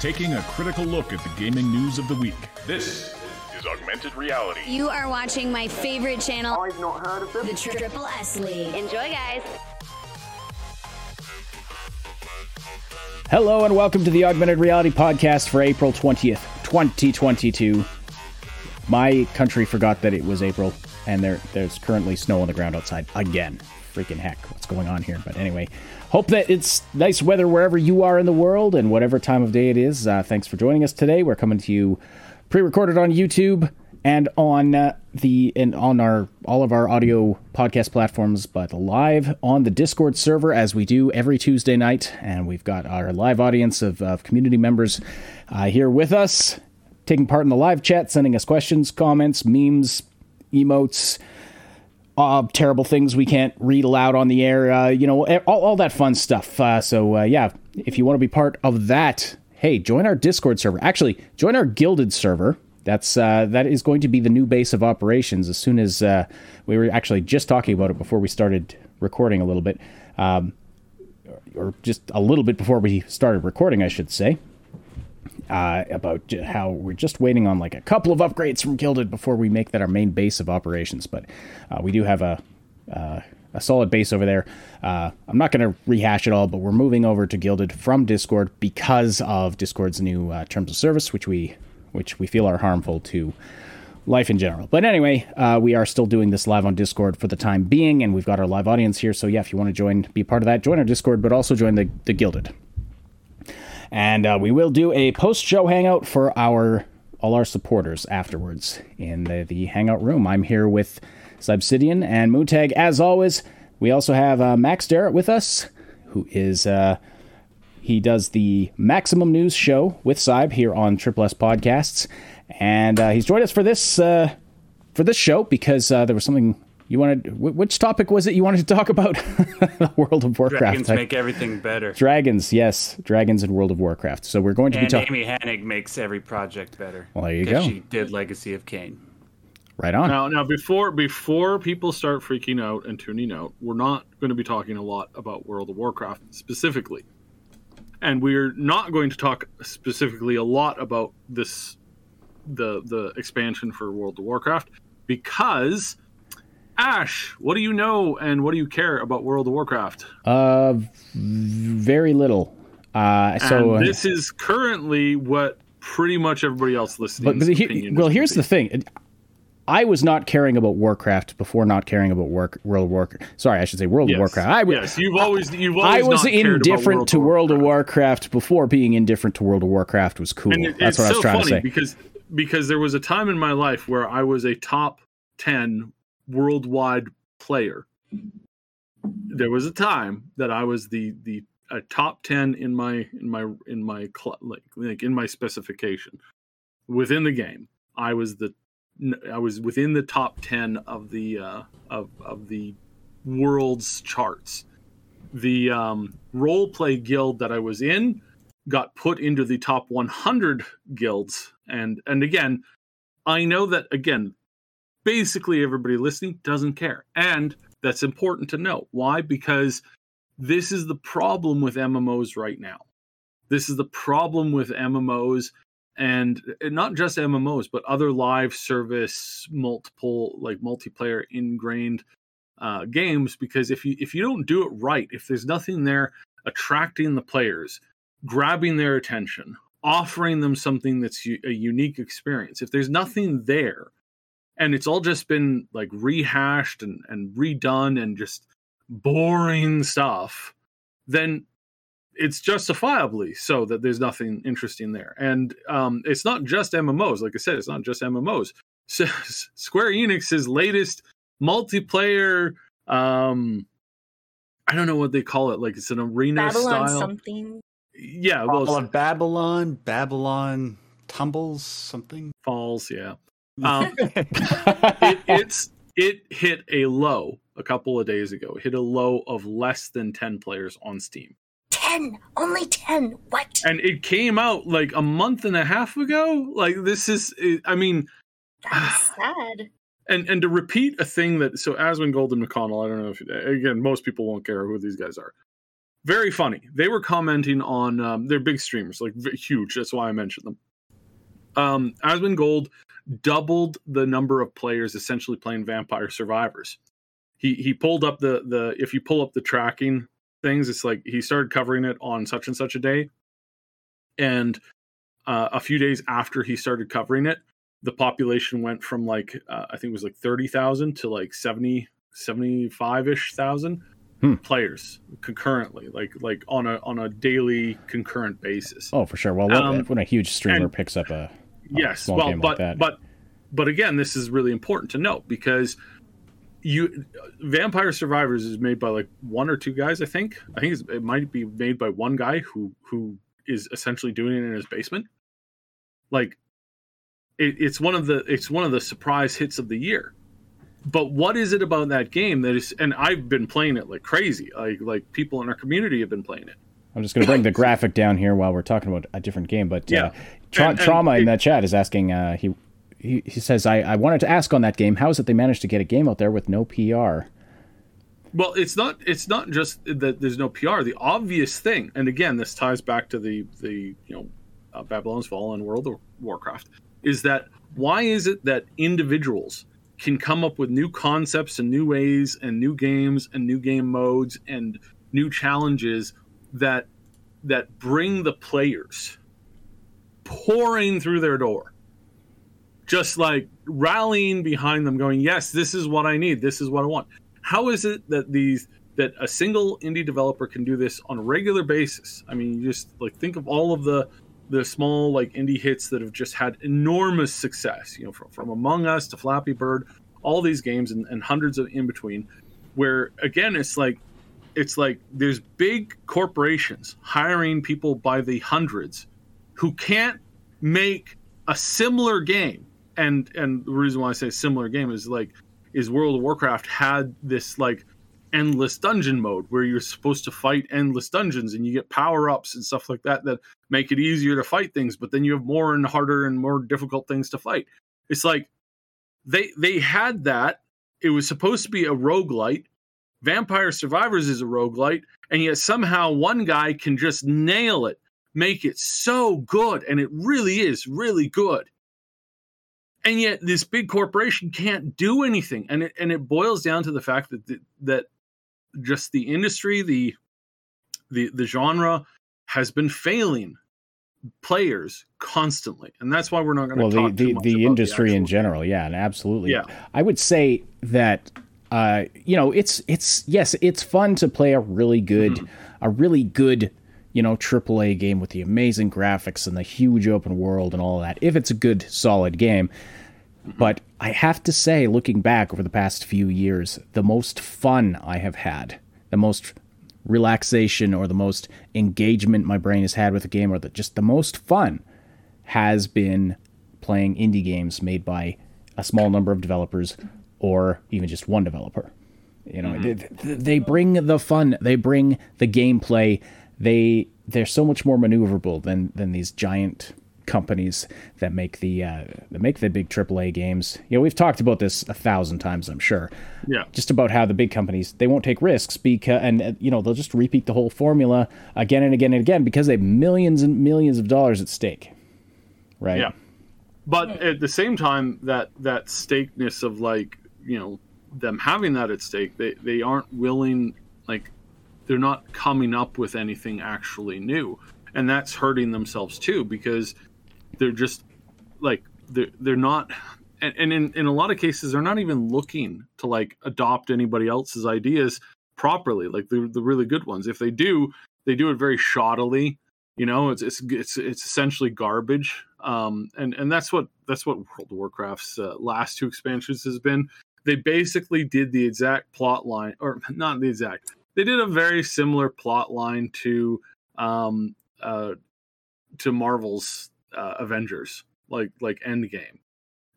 taking a critical look at the gaming news of the week. This is Augmented Reality. You are watching my favorite channel, I've not heard of them. the Triple S League. Enjoy, guys. Hello and welcome to the Augmented Reality Podcast for April 20th, 2022. My country forgot that it was April and there there's currently snow on the ground outside again. Freaking heck, what's going on here? But anyway, hope that it's nice weather wherever you are in the world and whatever time of day it is. Uh, thanks for joining us today. We're coming to you pre-recorded on YouTube and on uh, the and on our all of our audio podcast platforms, but live on the Discord server as we do every Tuesday night. And we've got our live audience of, of community members uh, here with us, taking part in the live chat, sending us questions, comments, memes, emotes. Uh, terrible things we can't read aloud on the air, uh, you know, all, all that fun stuff. Uh, so, uh, yeah, if you want to be part of that, hey, join our Discord server. Actually, join our Guilded server. That's uh, that is going to be the new base of operations. As soon as uh, we were actually just talking about it before we started recording a little bit, um, or just a little bit before we started recording, I should say. Uh, about how we're just waiting on like a couple of upgrades from Guilded before we make that our main base of operations. But uh, we do have a uh, a solid base over there. Uh, I'm not going to rehash it all, but we're moving over to Guilded from Discord because of Discord's new uh, terms of service, which we which we feel are harmful to life in general. But anyway, uh, we are still doing this live on Discord for the time being, and we've got our live audience here. So yeah, if you want to join, be part of that, join our Discord, but also join the the Guilded. And uh, we will do a post-show hangout for our all our supporters afterwards in the, the hangout room. I'm here with Subsidian and Moontag as always. We also have uh, Max Derrett with us, who is uh, he does the Maximum News show with Sybe here on Triple S Podcasts, and uh, he's joined us for this uh, for this show because uh, there was something you wanted. Which topic was it you wanted to talk about? World of Warcraft. Dragons make everything better. Dragons, yes, dragons in World of Warcraft. So we're going to be And talking. Amy Hennig makes every project better. Well, there you 'Cause go. She did Legacy of Kain. Right on. Now, now before before people start freaking out and tuning out, we're not going to be talking a lot about World of Warcraft specifically, and we're not going to talk specifically a lot about this the the expansion for World of Warcraft because Ash, what do you know and what do you care about World of Warcraft? Uh, very little. Uh, so and uh, this is currently what pretty much everybody else listening. but, but he, well, here's the thing. I was not caring about Warcraft before not caring about work, World of Warcraft. Sorry, I should say World of Warcraft. I, yes, you've always you've always I was not cared about indifferent World to World of Warcraft before being indifferent to World of Warcraft was cool. It- That's what I was so trying funny to say. because because there was a time in my life where I was a top ten worldwide player. There was a time that I was the the a top ten in my in my in my like, like in my specification within the game. I was the I was within the top ten of the uh, of of the world's charts. The um, role play guild that I was in got put into the top 100 guilds and and again i know that again basically everybody listening doesn't care. And that's important to know. Why? Because this is the problem with mmos right now. This is the problem with mmos and not just mmos but other live service multiple like multiplayer ingrained uh, games. Because if you if you don't do it right if there's nothing there attracting the players grabbing their attention, offering them something that's u- a unique experience. If there's nothing there, and it's all just been like rehashed and, and redone and just boring stuff, then it's justifiably so that there's nothing interesting there. And um, it's not just MMOs. Like I said, it's not just MMOs. So, Square Enix's latest multiplayer. Um, I don't know what they call it. Like it's an arena Babylon style. something. Yeah, well, of Babylon, Babylon tumbles, something. falls. Yeah, um, it, it's it hit a low a couple of days ago. It hit a low of less than ten players on Steam, Ten, only ten. What? and it came out like a month and a half ago. Like this is, I mean, That's sad. and and to repeat a thing that so Asmongold and McConnell, I don't know if again most people won't care who these guys are. very funny. They were commenting on um, they're big streamers, like huge. That's why I mentioned them. Um, Asmongold doubled the number of players essentially playing Vampire Survivors. He he pulled up the the if you pull up the tracking things, it's like he started covering it on such and such a day, and uh, a few days after he started covering it, the population went from like uh, I think it was like thirty thousand to like 70 75 ish thousand Hmm. players concurrently, like like on a on a daily concurrent basis. Oh, for sure. Well, when, Um, when a huge streamer and- picks up a yes well game like but but but again this is really important to note because you vampire survivors is made by like one or two guys i think. I think it's, it might be made by one guy who who is essentially doing it in his basement. Like it, it's one of the it's one of the surprise hits of the year. But what is it about that game that is and i've been playing it like crazy. Like like people in our community have been playing it I'm just going to bring the graphic down here while we're talking about a different game. But Yeah. uh, tra- And- and trauma in the chat is asking. Uh, he, he he says, I, "I wanted to ask on that game. How is it they managed to get a game out there with no PR?" Well, it's not. It's not just that there's no PR. The obvious thing, and again, this ties back to the the you know uh, Babylon's Fall and World of Warcraft, is that why is it that individuals can come up with new concepts and new ways and new games and new game modes and new challenges that that bring the players pouring through their door. Just like rallying behind them going yes this is what i need. This is what i want. How is it that these that a single indie developer can do this on a regular basis? I mean you just like think of all of the the small like indie hits that have just had enormous success you know from, from among us to flappy bird all these games and, and hundreds of in between where again it's like it's like there's big corporations hiring people by the hundreds who can't make a similar game. And and the reason why i say similar game is like is world of warcraft had this like endless dungeon mode where you're supposed to fight endless dungeons and you get power ups and stuff like that that make it easier to fight things but then you have more and harder and more difficult things to fight. It's like they they had that. It was supposed to be a roguelite vampire survivors is a roguelite and yet somehow one guy can just nail it make it so good and it really is really good and yet this big corporation can't do anything and it and it boils down to the fact that the, that just the industry the the the genre has been failing players constantly and that's why we're not going to Well, the the, the industry in general, yeah, and absolutely. Yeah. I would say that uh, you know it's it's yes, it's fun to play a really good Mm-hmm. a really good you know AAA game with the amazing graphics and the huge open world and all that. If it's a good solid game. Mm-hmm. But I have to say, looking back over the past few years, the most fun I have had, the most relaxation or the most engagement my brain has had with a game, or the, just the most fun, has been playing indie games made by a small number of developers or even just one developer. You know, they, they bring the fun, they bring the gameplay. They they're so much more maneuverable than than these giant companies that make the uh, that make the big AAA games. You know, we've talked about this a thousand times, I'm sure. Yeah. Just about how the big companies they won't take risks because and uh, you know they'll just repeat the whole formula again and again and again because they have millions and millions of dollars at stake. Right. Yeah. But at the same time, that that stakeness of like you know them having that at stake, they they aren't willing like they're not coming up with anything actually new, and that's hurting themselves too because they're just like they're they're not. And, and in, in a lot of cases, they're not even looking to like adopt anybody else's ideas properly, like the the really good ones. If they do, they do it very shoddily. You know, it's it's it's, it's essentially garbage. Um, and and that's what that's what World of Warcraft's uh, last two expansions has been. They basically did the exact plot line, or not the exact. They did a very similar plot line to um uh to Marvel's uh, Avengers, like like Endgame.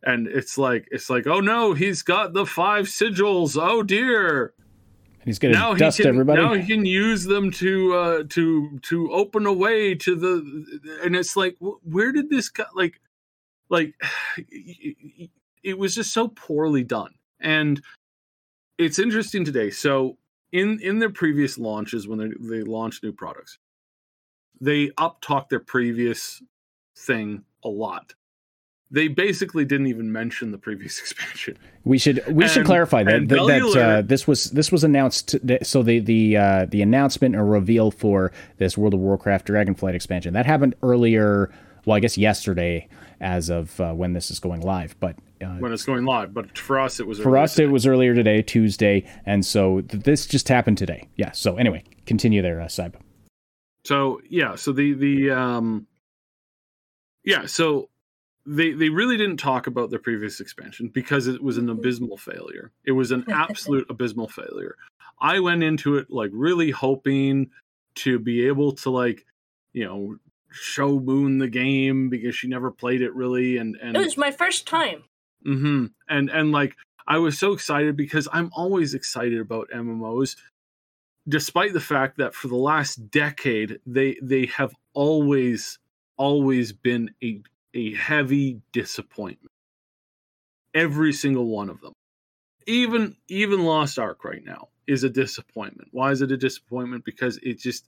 And it's like it's like oh no, he's got the five sigils. Oh dear, He's going now to dust he can everybody. now he can use them to uh to to open a way to the and it's like where did this guy like like it was just so poorly done and it's interesting today so in in their previous launches when they they launch new products, they up talk their previous thing a lot. They basically didn't even mention the previous expansion. We should we should clarify that that, that uh, this was this was announced. So the the uh, the announcement or reveal for this World of Warcraft Dragonflight expansion that happened earlier. Well, I guess yesterday, as of uh, when this is going live. But uh, when it's going live. But for us, it was for earlier us, it today. was earlier today, Tuesday, and so th- this just happened today. Yeah. So anyway, continue there, uh, Saib. So yeah, so the the um, yeah, so they they really didn't talk about their previous expansion because it was an abysmal failure. It was an absolute abysmal failure. I went into it like really hoping to be able to like you know show Moon the game because she never played it really, and and It was my first time. Mm-hmm. And and like I was so excited because I'm always excited about MMOs, despite the fact that for the last decade they they have always always been a a heavy disappointment. Every single one of them. Even even Lost Ark right now is a disappointment. Why is it a disappointment? Because it just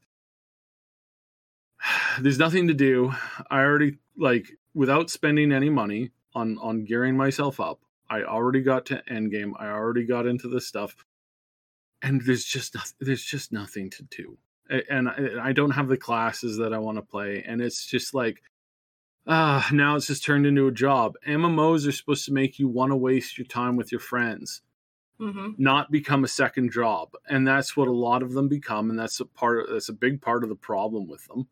there's nothing to do. I already like without spending any money on on gearing myself up. I already got to endgame. I already got into this stuff, and there's just nothing. There's just nothing to do, and I, I don't have the classes that I want to play, and it's just like. Ah, now it's just turned into a job. MMOs are supposed to make you want to waste your time with your friends hmm not become a second job and that's what a lot of them become and that's a part that's a big part of the problem with them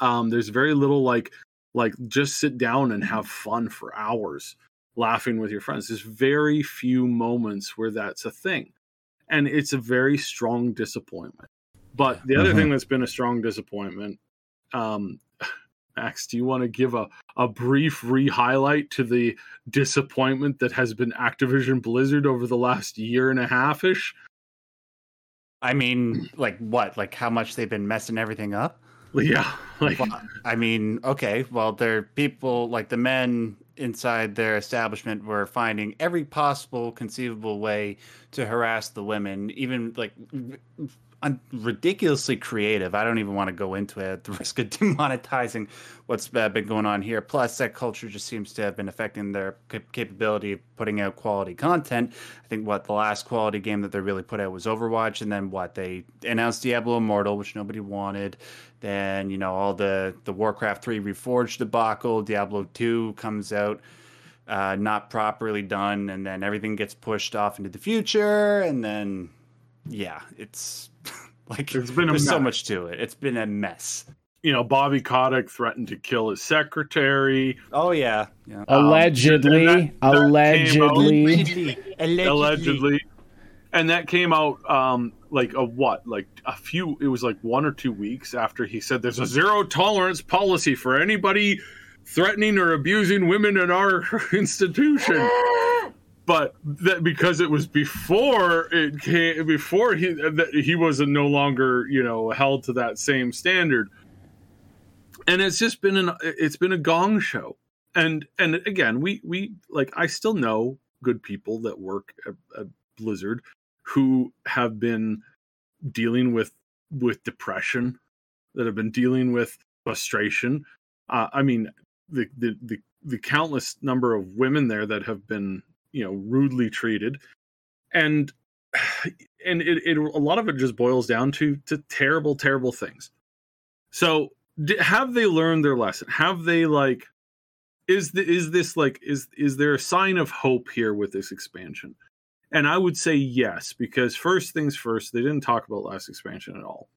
um there's very little like like just sit down and have fun for hours laughing with your friends there's very few moments where that's a thing and it's a very strong disappointment but the other Mhm. thing that's been a strong disappointment um Max, do you want to give a, a brief re-highlight to the disappointment that has been Activision Blizzard over the last year and a half ish? I mean, like what? Like how much they've been messing everything up? Yeah, like Well, I mean, okay, well, there are people like the men inside their establishment were finding every possible conceivable way to harass the women, even like un- ridiculously creative. I don't even want to go into it at the risk of demonetizing what's uh, been going on here. Plus, that culture just seems to have been affecting their cap- capability of putting out quality content. I think what the last quality game that they really put out was Overwatch, and then what they announced Diablo Immortal, which nobody wanted. Then you know all the the Warcraft three Reforged debacle. Diablo two comes out uh, not properly done, and then everything gets pushed off into the future, and then yeah, it's like It's been there's so much to it. It's been a mess. you know, Bobby Kotick threatened to kill his secretary. Oh yeah, yeah. Allegedly, that- that came out- allegedly. allegedly and that came out um like a what like a few it was like one or two weeks after he said there's a zero tolerance policy for anybody threatening or abusing women in our institution but that because it was before it came before he that he wasn't no longer you know held to that same standard. And it's just been an it's been a gong show. And and again we we like i still know good people that work at, at blizzard who have been dealing with with depression that have been dealing with frustration. Uh, i mean the, the the the countless number of women there that have been you know rudely treated. And and it, it a lot of it just boils down to to terrible terrible things. So have they learned their lesson? Have they like is the, is this like is is there a sign of hope here with this expansion? And i would say yes because first things first they didn't talk about last expansion at all.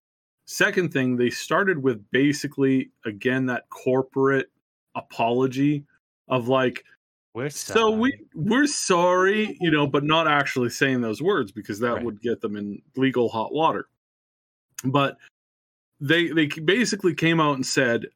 Second thing they started with basically again that corporate apology of like We're so we we're sorry, you know, but not actually saying those words because that Right. would get them in legal hot water. But they they basically came out and said,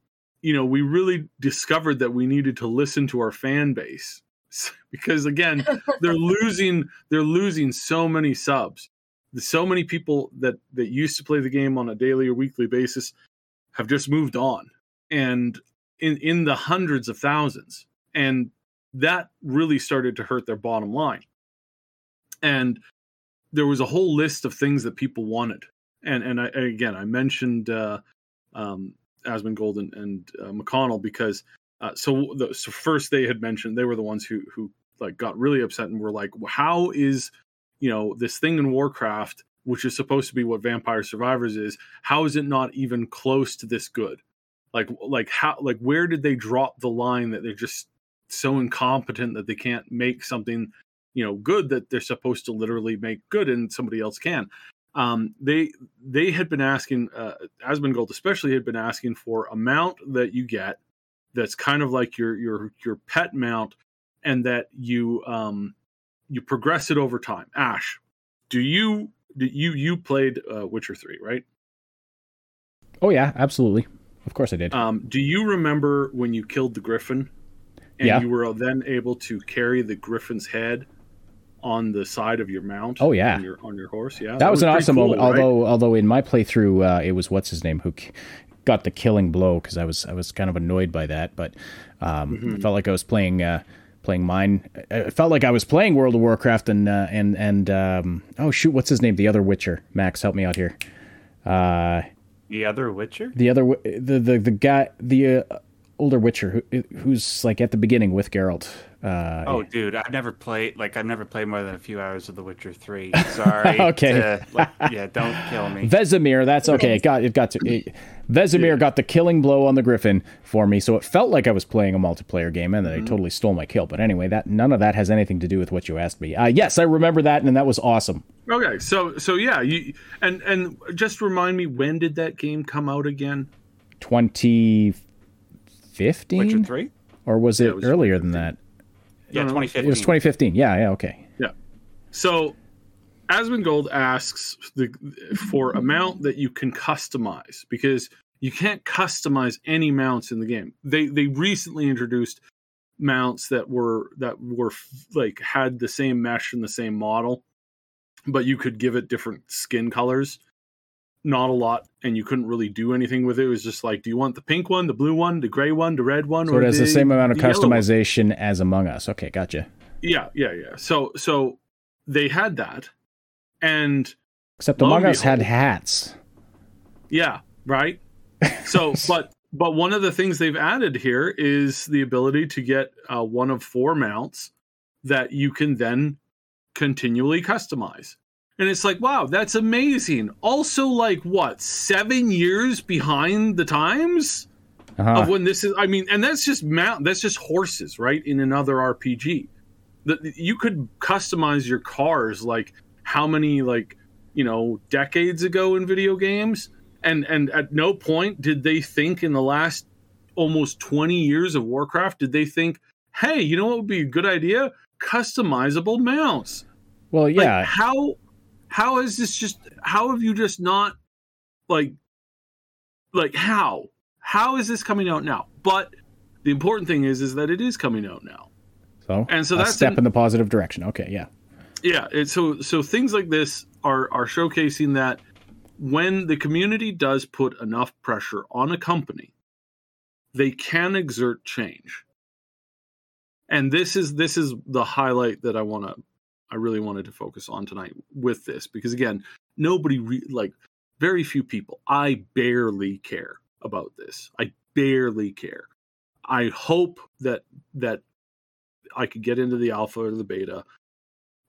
you know, we really discovered that we needed to listen to our fan base because again, they're losing they're losing so many subs. So many people that that used to play the game on a daily or weekly basis have just moved on and in in the hundreds of thousands and that really started to hurt their bottom line and there was a whole list of things that people wanted, and and, I, again I mentioned uh, um, Asmongold and, and uh, McConnell because uh, so the, so first they had mentioned they were the ones who who like got really upset and were like, how is you know this thing in Warcraft which is supposed to be what Vampire Survivors is, how is it not even close to this good? Like like how like where did they drop the line that they're just so incompetent that they can't make something you know good that they're supposed to literally make good and somebody else can um, they they had been asking uh, Asmongold especially had been asking for a mount that you get that's kind of like your your your pet mount and that you um you progress it over time ash do you do you you played uh, witcher 3 right Oh yeah, absolutely. Of course I did. um do you remember when you killed the griffin and Yeah. you were then able to carry the griffin's head on the side of your mount Oh, yeah. on your on your horse yeah that, was, an awesome cool, moment. right? Although although in my playthrough uh, it was what's his name who got the killing blow because I was I was kind of annoyed by that, but um, Mm-hmm. it felt like I was playing. Uh, Playing mine, it felt like I was playing World of Warcraft and uh, and and um, oh shoot, what's his name? The other Witcher, Max, help me out here. Uh, The other Witcher? the other the the the guy the uh, older Witcher who, who's like at the beginning with Geralt. Uh, Oh, dude, I've never played like I've never played more than a few hours of The Witcher Three. Sorry. Okay. to, like, yeah, don't kill me. Vesemir, that's okay. It got it got to it, Vesemir got the killing blow on the Griffin for me, so it felt like I was playing a multiplayer game, and then they totally stole my kill. But anyway, that none of that has anything to do with what you asked me. Uh, yes, I remember that, and that was awesome. Okay, so so yeah, you and and just remind me when did that game come out again? Twenty Witcher fifteen, Three? or was it, it was earlier than that? Yeah, No, no, It was twenty fifteen. Yeah, yeah, okay. Yeah. So Asmongold asks the for a mount that you can customize because you can't customize any mounts in the game. They they recently introduced mounts that were that were like had the same mesh and the same model, but you could give it different skin colors. Not a lot, and you couldn't really do anything with it. It was just like, do you want the pink one, the blue one, the gray one, the red one, So or it has the same amount of the customization as Among Us. Okay, gotcha. Yeah, yeah, yeah. So so they had that, and Except Among Us had hats. yeah, right. So, but but one of the things they've added here is the ability to get uh, one of four mounts that you can then continually customize. And it's like, wow, that's amazing. Also, like what, seven years behind the times Uh-huh. of when this is? I mean, and that's just mount. That's just horses, right? In another RPG, that you could customize your cars like how many like you know decades ago in video games, and and at no point did they think in the last almost 20 years of Warcraft did they think, hey, you know what would be a good idea? Customizable mounts. Well, Like, yeah. how how is this just how have you just not like like how how is this coming out now? But the important thing is is that it is coming out now. So, and so a that's step in- in the positive direction. Okay, yeah. Yeah, it, so so things like this are are showcasing that when the community does put enough pressure on a company, they can exert change. And this is this is the highlight that I want to I really wanted to focus on tonight with this because again, nobody re- like very few people. I barely care about this. I barely care. I hope that that I could get into the alpha or the beta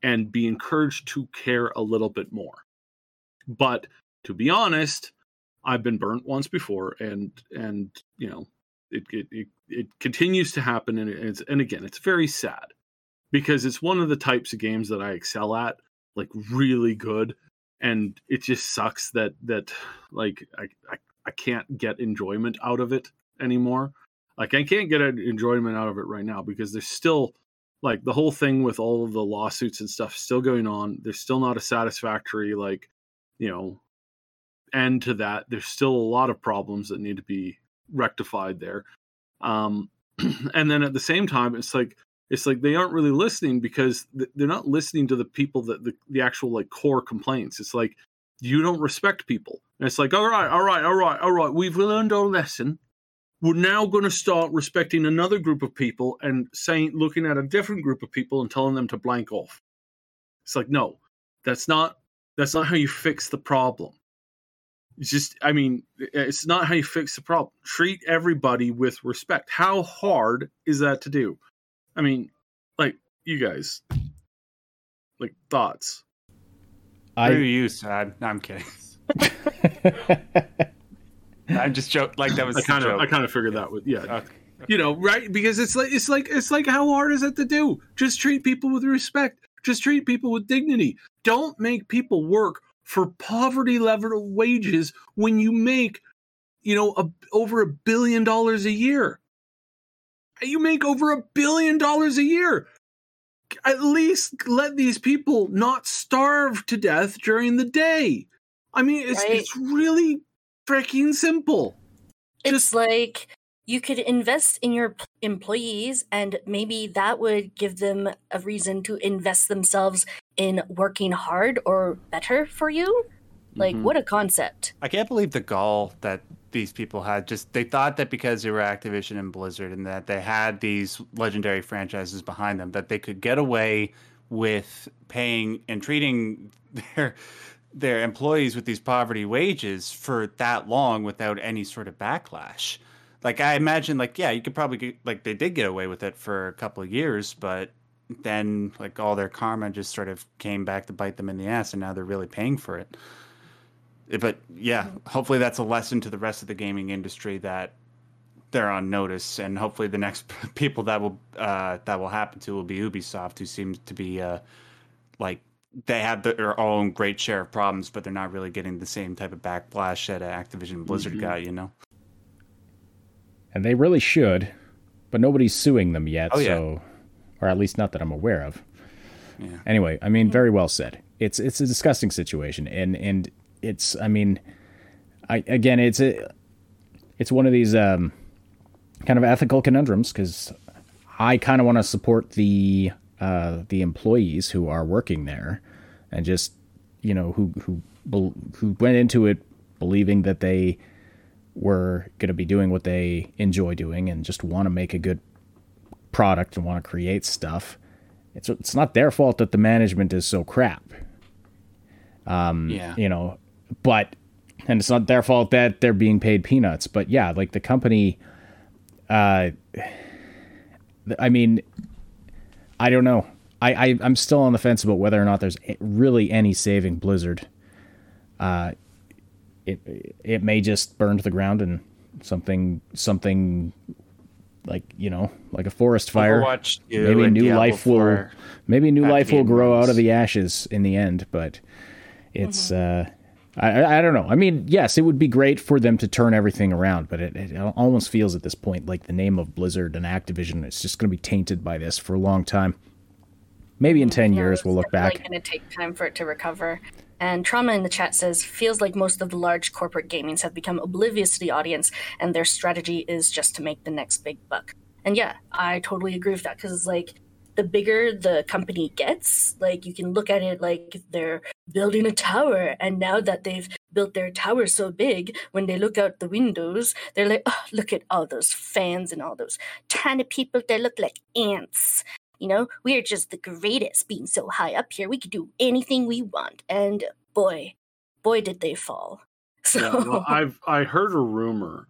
and be encouraged to care a little bit more. But to be honest, I've been burnt once before, and and you know it it it, it continues to happen, and it's and again it's very sad because it's one of the types of games that I excel at, like really good, and it just sucks that that like I I, I can't get enjoyment out of it anymore. Like I can't get enjoyment out of it right now because there's still like the whole thing with all of the lawsuits and stuff still going on. There's still not a satisfactory like you know end to that. There's still a lot of problems that need to be rectified there. Um and then at the same time it's like it's like they aren't really listening because they're not listening to the people that the, the actual like core complaints it's like you don't respect people and it's like all right all right all right all right we've learned our lesson we're now going to start respecting another group of people and saying looking at a different group of people and telling them to blank off it's like no That's not that's not how you fix the problem. It's just I mean, it's not how you fix the problem. Treat everybody with respect. How hard is that to do? I mean, like you guys like thoughts. Who are I you, Sad? No, I'm kidding. I'm just joking. Like that was I kind a of I kind of figured that would yeah. Okay. You know, right? Because it's like it's like it's like how hard is it to do? Just treat people with respect. Just treat people with dignity. Don't make people work for poverty level wages when you make, you know, a, over a billion dollars a year. You make over a billion dollars a year. At least let these people not starve to death during the day. I mean, it's Right. it's really freaking simple. It's Just- like you could invest in your employees, and maybe that would give them a reason to invest themselves in working hard or better for you. Like, Mhm. what a concept. I can't believe the gall that these people had. Just they thought that because they were Activision and Blizzard and that they had these legendary franchises behind them, that they could get away with paying and treating their their employees with these poverty wages for that long without any sort of backlash. Like I imagine, like yeah, you could probably get, like they did get away with it for a couple of years, but then like all their karma just sort of came back to bite them in the ass, and now they're really paying for it but yeah, hopefully that's a lesson to the rest of the gaming industry that they're on notice, and hopefully the next people that will uh, that will happen to will be Ubisoft, who seems to be uh, like they have their own great share of problems, but they're not really getting the same type of backlash that Activision Blizzard got. You know? and they really should, but nobody's suing them yet. Oh, yeah. So, or at least not that I'm aware of. Yeah. Anyway, I mean, very well said. It's it's a disgusting situation, and and it's I mean, I again, it's a it's one of these um, kind of ethical conundrums because I kind of want to support the uh, the employees who are working there, and just you know who who who went into it believing that they were going to be doing what they enjoy doing and just want to make a good product and want to create stuff. It's it's not their fault that the management is so crap. yeah. You know, but and it's not their fault that they're being paid peanuts. But yeah, like the company, uh, I mean, I don't know. I, I I'm still on the fence about whether or not there's really any saving Blizzard. Uh, it it may just burn to the ground and something something like you know like a forest fire. Overwatch 2 maybe and new Diablo life will maybe new life will grow out of the ashes in the end. But it's uh, I I don't know. I mean, yes, it would be great for them to turn everything around, but it, it almost feels at this point like the name of Blizzard and Activision is just going to be tainted by this for a long time. Maybe in ten years we'll look back. It's going to take time for it to recover. And Trauma in the chat says, feels like most of the large corporate gamings have become oblivious to the audience and their strategy is just to make the next big buck. And yeah, I totally agree with that because it's like the bigger the company gets, like you can look at it like they're building a tower. And now that they've built their tower so big, when they look out the windows, they're like, oh, look at all those fans and all those tiny people. They look like ants. You know, we are just the greatest being so high up here. We could do anything we want. And boy, boy, did they fall. So, Yeah, well, I've I heard a rumor,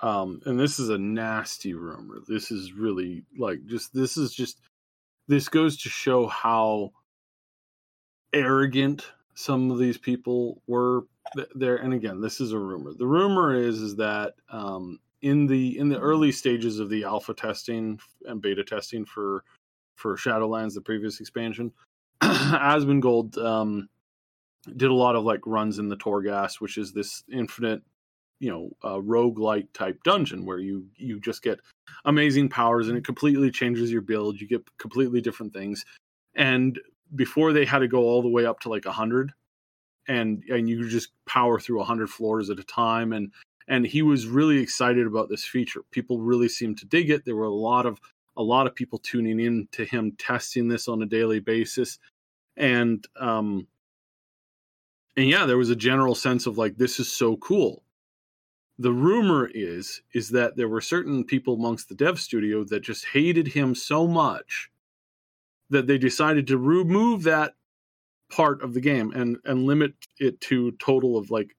um, and this is a nasty rumor. This is really like just this is just this goes to show how arrogant some of these people were there. And again, this is a rumor. The rumor is is that um, in the in the early stages of the alpha testing and beta testing for for Shadowlands, the previous expansion, Asmongold um, did a lot of like runs in the Torghast, which is this infinite, you know, uh, roguelike type dungeon where you you just get amazing powers and it completely changes your build. You get completely different things. And before they had to go all the way up to like 100 and and you just power through 100 floors at a time and and he was really excited about this feature. People really seemed to dig it. There were a lot of a lot of people tuning in to him testing this on a daily basis and um and yeah there was a general sense of like this is so cool the rumor is is that there were certain people amongst the dev studio that just hated him so much that they decided to remove that part of the game and and limit it to total of like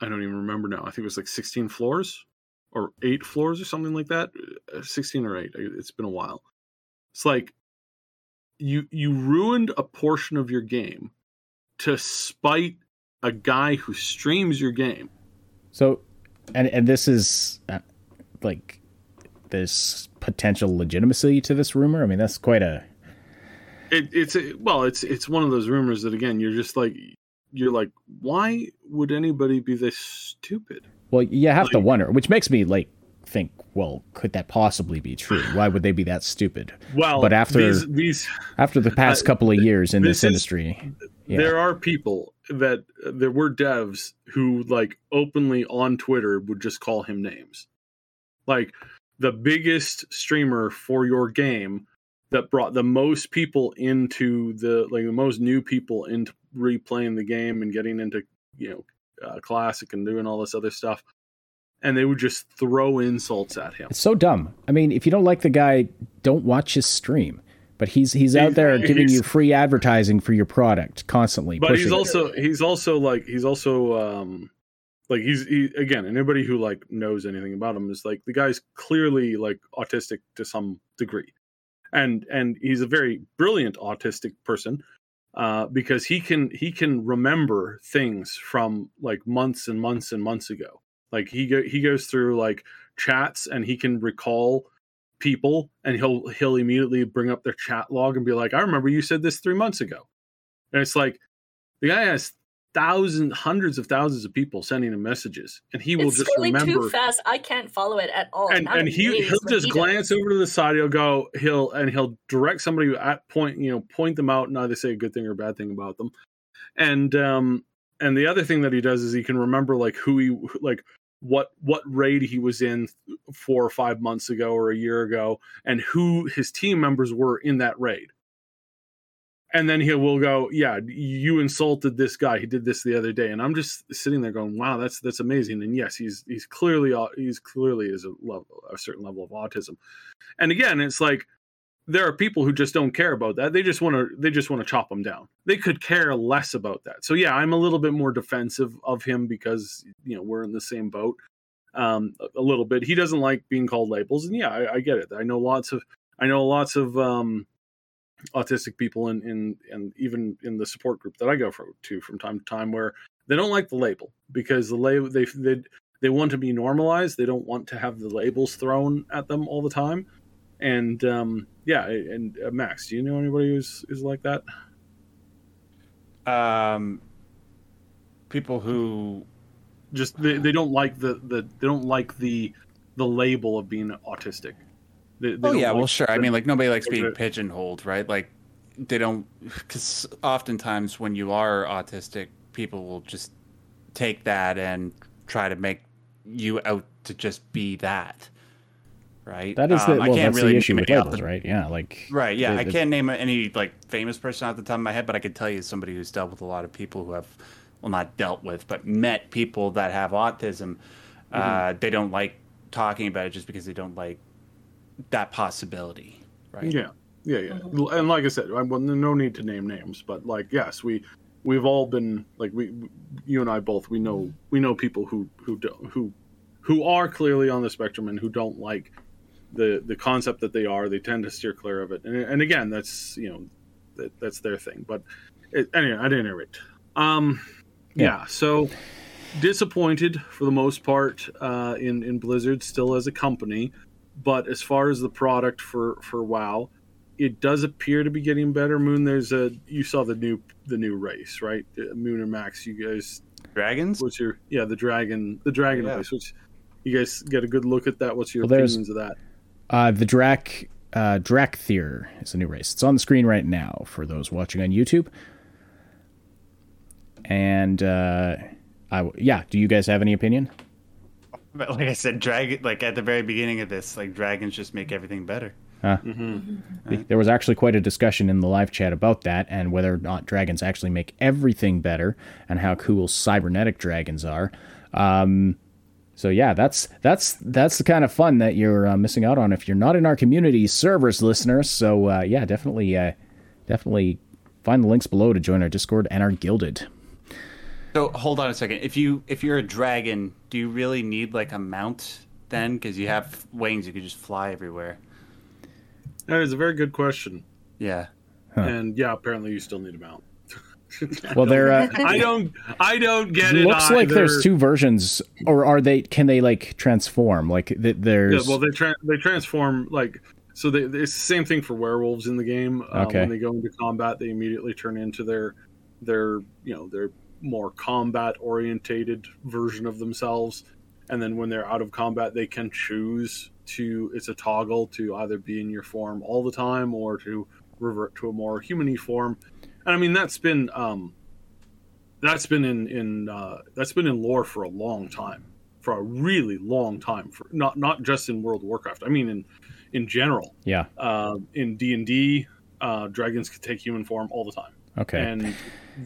I don't even remember now. I think it was like 16 floors or 8 floors or something like that. Uh, 16 or 8. It's been a while. It's like you you ruined a portion of your game to spite a guy who streams your game. So, and and this is uh, like there's potential legitimacy to this rumor. I mean, that's quite a. It, it's a, well, it's it's one of those rumors that again you're just like you're like, why would anybody be this stupid? Well, you have like, to wonder, which makes me like think, well, could that possibly be true? Why would they be that stupid? Well, but after these, these after the past uh, couple of years in this, this industry, yeah. there are people that there were devs who like openly on Twitter would just call him names, like the biggest streamer for your game that brought the most people into the like the most new people into replaying the game and getting into you know uh, classic and doing all this other stuff and they would just throw insults at him. It's so dumb. I mean if you don't like the guy don't watch his stream but he's he's out there giving you free advertising for your product constantly but he's also it. he's also like he's also um like he's he, again anybody who like knows anything about him is like the guy's clearly like autistic to some degree and and he's a very brilliant autistic person uh, because he can he can remember things from like months and months and months ago. Like he go, he goes through like chats and he can recall people and he'll he'll immediately bring up their chat log and be like, "I remember you said this three months ago," and it's like the guy has thousands, hundreds of thousands of people sending him messages, and he will it's just remember. too fast. I can't follow it at all. And, and he he'll just he glance does. over to the side. He'll go. He'll and he'll direct somebody at point. You know, point them out and either say a good thing or a bad thing about them. And um and the other thing that he does is he can remember like who he like what what raid he was in four or five months ago or a year ago and who his team members were in that raid and then he will go, "Yeah, you insulted this guy. He did this the other day." And I'm just sitting there going, "Wow, that's that's amazing." And yes, he's he's clearly he's clearly is a level a certain level of autism. And again, it's like there are people who just don't care about that. They just want to they just want to chop him down. They could care less about that. So yeah, I'm a little bit more defensive of him because you know we're in the same boat um, a, little bit. He doesn't like being called labels, and yeah, I, I get it. I know lots of I know lots of um, autistic people in, in and even in the support group that I go for, to from time to time where they don't like the label because the label they they they want to be normalized. They don't want to have the labels thrown at them all the time. And um, yeah, and uh, Max, do you know anybody who's who's like that? Um, people who just they, they don't like the, the they don't like the the label of being autistic. They, they oh yeah, like well sure. I mean, like nobody likes being pigeonholed, right? Like they don't, because oftentimes when you are autistic, people will just take that and try to make you out to just be that, right? That is the, um, well, that's really the issue with labels, the, right? Yeah, like right. Yeah, the, I can't name any like famous person off the top of my head, but I could tell you somebody who's dealt with a lot of people who have, well, not dealt with, but met people that have autism. Mm-hmm. Uh, they don't like talking about it just because they don't like that possibility, right? Yeah, yeah, yeah. Mm-hmm. And like I said, I, well, no need to name names, but like, yes, we we've all been like we, you and I both, we know we know people who who don't who who are clearly on the spectrum and who don't like the the concept that they are. They tend to steer clear of it, and and again, that's you know that, that's their thing. But it, anyway, at any rate, um, yeah. yeah so disappointed for the most part uh, in in Blizzard still as a company. But as far as the product for for WoW, it does appear to be getting better. Moon, there's a you saw the new the new race, right? Uh, Moon and Max, you guys dragons. What's your yeah the dragon the dragon yeah. race? Which you guys get a good look at that. What's your well, opinions of that? Uh, the Drac uh, Dracthyr is a new race. It's on the screen right now for those watching on YouTube. And uh, I yeah, do you guys have any opinion? But like I said, dragon like at the very beginning of this, like dragons just make everything better. Huh. Mm-hmm. There was actually quite a discussion in the live chat about that and whether or not dragons actually make everything better and how cool cybernetic dragons are. Um, so yeah, that's that's that's the kind of fun that you're uh, missing out on if you're not in our community servers, listeners. So uh, yeah, definitely, uh, definitely Find the links below to join our Discord and our Guilded. So hold on a second. If you if you're a dragon, do you really need like a mount then? Because you have wings, you could just fly everywhere. That is a very good question. Yeah. And yeah, apparently you still need a mount. Well, they're. Uh, I don't. I don't get it. looks like there's two versions, or are they? Can they like transform? Like th- Yeah, there's. well, they tra- they transform like so. They, it's the same thing for werewolves in the game. Uh, Okay. When they go into combat, they immediately turn into their their you know their more combat orientated version of themselves, and then when they're out of combat, they can choose to. It's a toggle to either be in your form all the time or to revert to a more humany form. And I mean that's been um, that's been in in uh, that's been in lore for a long time for a really long time for not not just in world of warcraft i mean in in general yeah. uh, in d&d uh, dragons can take human form all the time Okay. and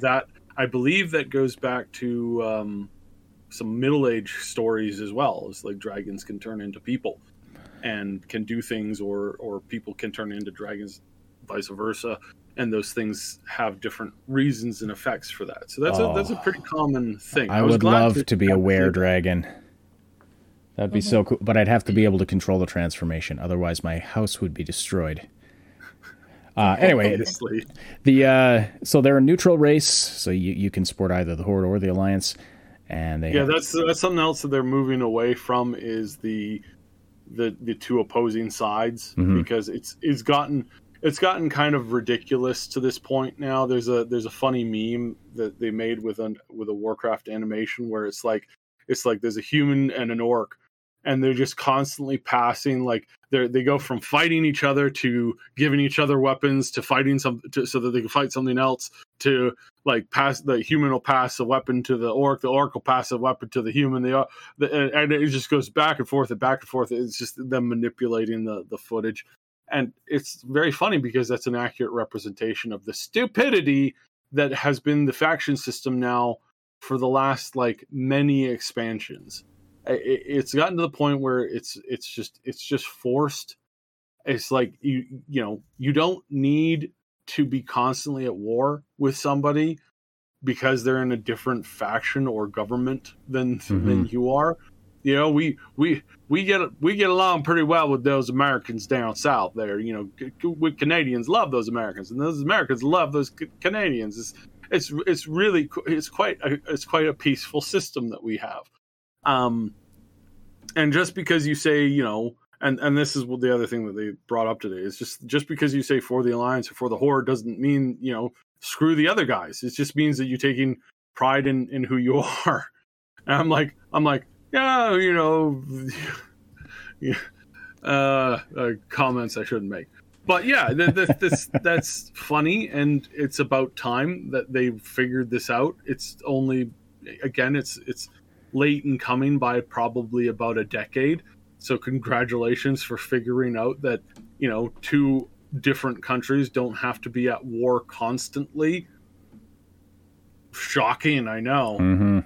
that i believe that goes back to um, some middle age stories as well it's like dragons can turn into people and can do things or or people can turn into dragons vice versa and those things have different reasons and effects for that so that's Oh. a that's a pretty common thing I was would love to be a see were dragon. That'd be so cool, but I'd have to be able to control the transformation. Otherwise, my house would be destroyed. Uh, anyway, Honestly. the uh, so they're a neutral race, so you, you can support either the Horde or the Alliance, and they Yeah, have- that's that's something else that they're moving away from is the the the two opposing sides Mhm. because it's it's gotten it's gotten kind of ridiculous to this point now. There's a there's a funny meme that they made with an with a Warcraft animation where it's like it's like there's a human and an orc and they're just constantly passing like they they go from fighting each other to giving each other weapons to fighting some to, so that they can fight something else to like pass the human will pass a weapon to the orc the orc will pass a weapon to the human the, the and, and it just goes back and forth and back and forth it's just them manipulating the the footage and it's very funny because that's an accurate representation of the stupidity that has been the faction system now for the last like many expansions. It's gotten to the point where it's it's just it's just forced. It's like you you know you don't need to be constantly at war with somebody because they're in a different faction or government than than mm-hmm. you are you know we we we get we get along pretty well with those americans down south there you know we canadians love those americans and those americans love those canadians. It's it's it's really it's quite a, it's quite a peaceful system that we have. Um and just because you say you know and and this is the other thing that they brought up today is just just because you say for the alliance or for the horde doesn't mean you know screw the other guys. It just means that you're taking pride in in who you are. And i'm like i'm like yeah you know uh, uh comments i shouldn't make. But yeah th- th- this that's funny and it's about time that they figured this out. It's only again it's it's late in coming by probably about a decade. So congratulations for figuring out that you know two different countries don't have to be at war constantly. Shocking i know. Hmm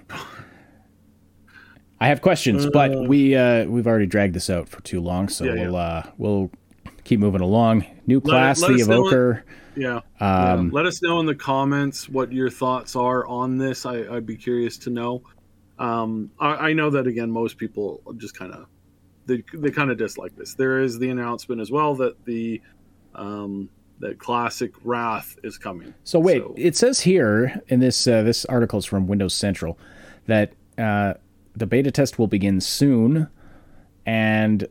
I have questions, but Uh. we uh, we've already dragged this out for too long, so Yeah, yeah. we'll uh, we'll keep moving along. New class, let the know what- Evoker. yeah, Um, yeah. let us know in the comments what your thoughts are on this I, i'd be curious to know um, I, I know that again most people just kind of they, they kind of dislike this there is the announcement as well that the um, that classic wrath is coming So wait, it says here in this uh, this article is from Windows Central that uh, the beta test will begin soon, and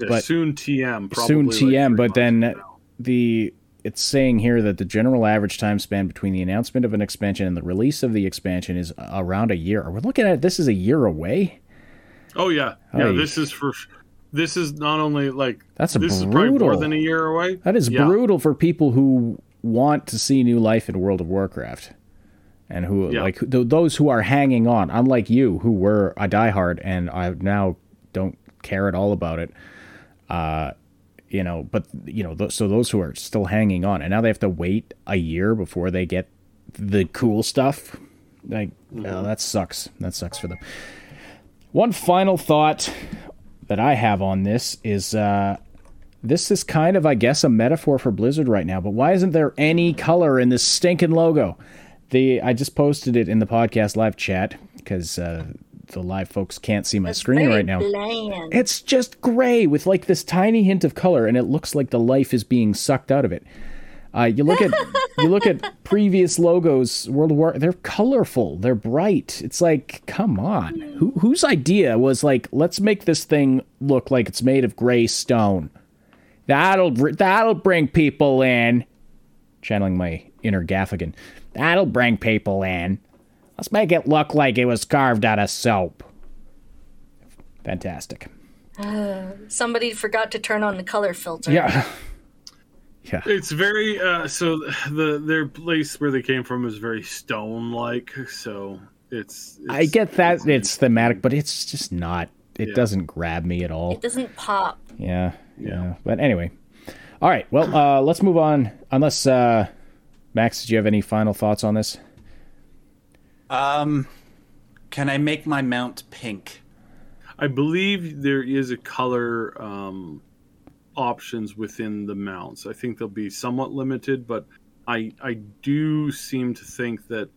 Yeah, but soon TM, probably soon TM. three but then the it's saying here that the general average time span between the announcement of an expansion and the release of the expansion is around a year. Are we looking at this is a year away? Oh yeah, yeah. This is for. This is not only like That's this is probably more than a year away. That is Yeah. brutal for people who want to see new life in World of Warcraft, and who Yeah. like th- those who are hanging on. Unlike you, who were a diehard, and I now don't care at all about it. Uh, you know, but you know, th- so those who are still hanging on, and now they have to wait a year before they get the cool stuff. Like, oh, that sucks. That sucks for them. One final thought that I have on this is uh, this is kind of, I guess, a metaphor for Blizzard right now. But why isn't there any color in this stinking logo? The I just posted it in the podcast live chat because uh, the live folks can't see my It's screen right now. bland. It's just gray with like this tiny hint of color, and it looks like the life is being sucked out of it. Uh, you look at you look at previous logos, World War. They're colorful. They're bright. It's like, come on. Who, whose idea was like, let's make this thing look like it's made of gray stone? That'll that'll bring people in. Channeling my inner Gaffigan. That'll bring people in. Let's make it look like it was carved out of soap. Fantastic. Somebody forgot to turn on the color filter. Yeah. Yeah. It's very uh, so the their place where they came from is very stone like. So it's, it's I get that it's, thematic, but it's just not. It Yeah. doesn't grab me at all. It doesn't pop. Yeah, yeah. But anyway, all right. Well, uh, let's move on. Unless uh, Max, did you have any final thoughts on this? Um, can I make my mount pink? I believe there is a color um, options within the mounts. I think they'll be somewhat limited, but I I do seem to think that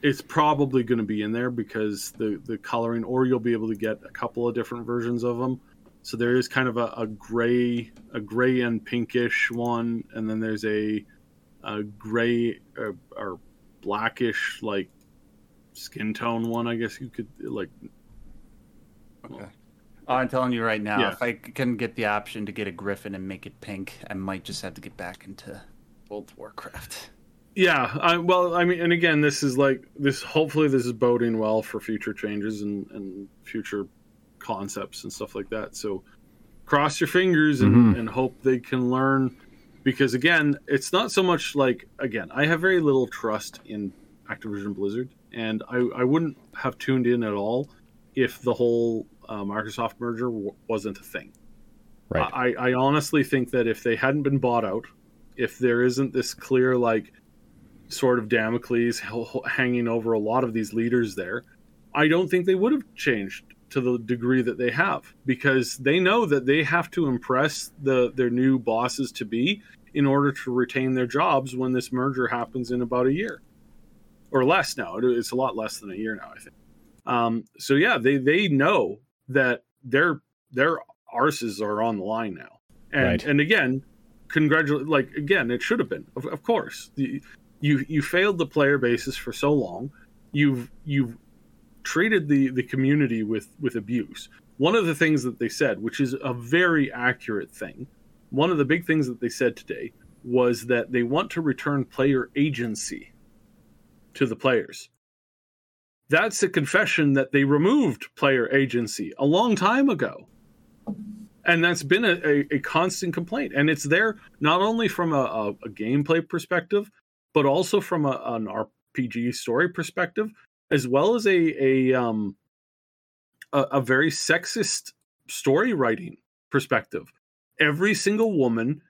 it's probably going to be in there because the the coloring, or you'll be able to get a couple of different versions of them. So there is kind of a, a gray a gray and pinkish one, and then there's a a gray or, or blackish like skin tone one. I guess you could like Okay. Oh, I'm telling you right now, Yeah. if I can get the option to get a griffin and make it pink, I might just have to get back into World Warcraft. Yeah, I, well, I mean, and again, this is like this. Hopefully, this is boding well for future changes and, and future concepts and stuff like that. So, cross your fingers and, mm-hmm. and hope they can learn. Because again, it's not so much like again, I have very little trust in Activision Blizzard, and I, I wouldn't have tuned in at all if the whole uh, Microsoft merger w- wasn't a thing. Right. I, I honestly think that if they hadn't been bought out, if there isn't this clear like sort of Damocles h- hanging over a lot of these leaders there, I don't think they would have changed to the degree that they have because they know that they have to impress the their new bosses to be in order to retain their jobs when this merger happens in about a year or less now. It's a lot less than a year now, I think. Um, so yeah, they they know that their their arses are on the line now, and Right. and again, congratulate like again, it should have been of, of course. The, you you failed the player basis for so long. You've you've treated the the community with with abuse. One of the things that they said, which is a very accurate thing, one of the big things that they said today was that they want to return player agency to the players. That's a confession that they removed player agency a long time ago. And that's been a, a, a constant complaint. And it's there not only from a, a, gameplay perspective, but also from an RPG story perspective, as well as a a um a, a very sexist story writing perspective. Every single woman,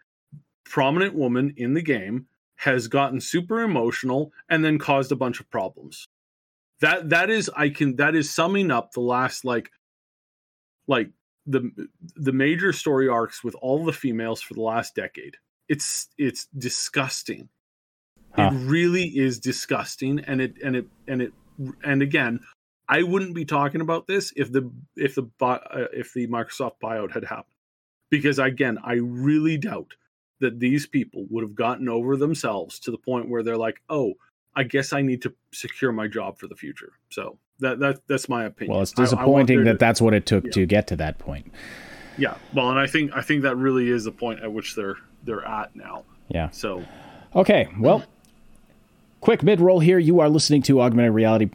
prominent woman in the game, has gotten super emotional and then caused a bunch of problems. That that is I can that is summing up the last like like the the major story arcs with all the females for the last decade. It's it's disgusting. Huh. It really is disgusting, and it and it and it and again, I wouldn't be talking about this if the if the uh, if the Microsoft buyout had happened, because again, I really doubt that these people would have gotten over themselves to the point where they're like, oh, I guess I need to secure my job for the future. So that that that's my opinion. Well, it's I- I disappointing that to- that's what it took Yeah. to get to that point. yeah. Well, and I think I think that really is the point at which they're they're at now. Yeah. So Okay, well, quick mid roll here. You are listening to Augmented Reality.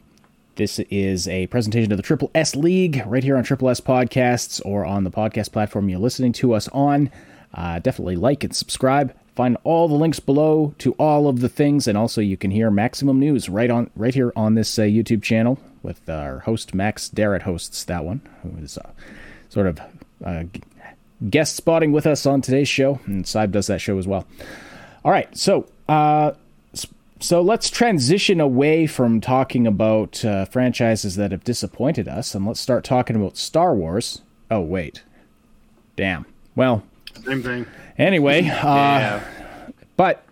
This is a presentation of the Triple S League right here on Triple S Podcasts or on the podcast platform you're listening to us on. Uh, definitely like and subscribe. Find all the links below to all of the things, and also you can hear Maximum News right on right here on this uh, YouTube channel with our host Max Darrett hosts that one, who is uh, sort of uh, guest spotting with us on today's show, and Saib does that show as well. All right, so uh, so let's transition away from talking about uh, franchises that have disappointed us, and let's start talking about Star Wars. Oh wait, damn. Well, Same thing. Anyway, uh, Yeah. but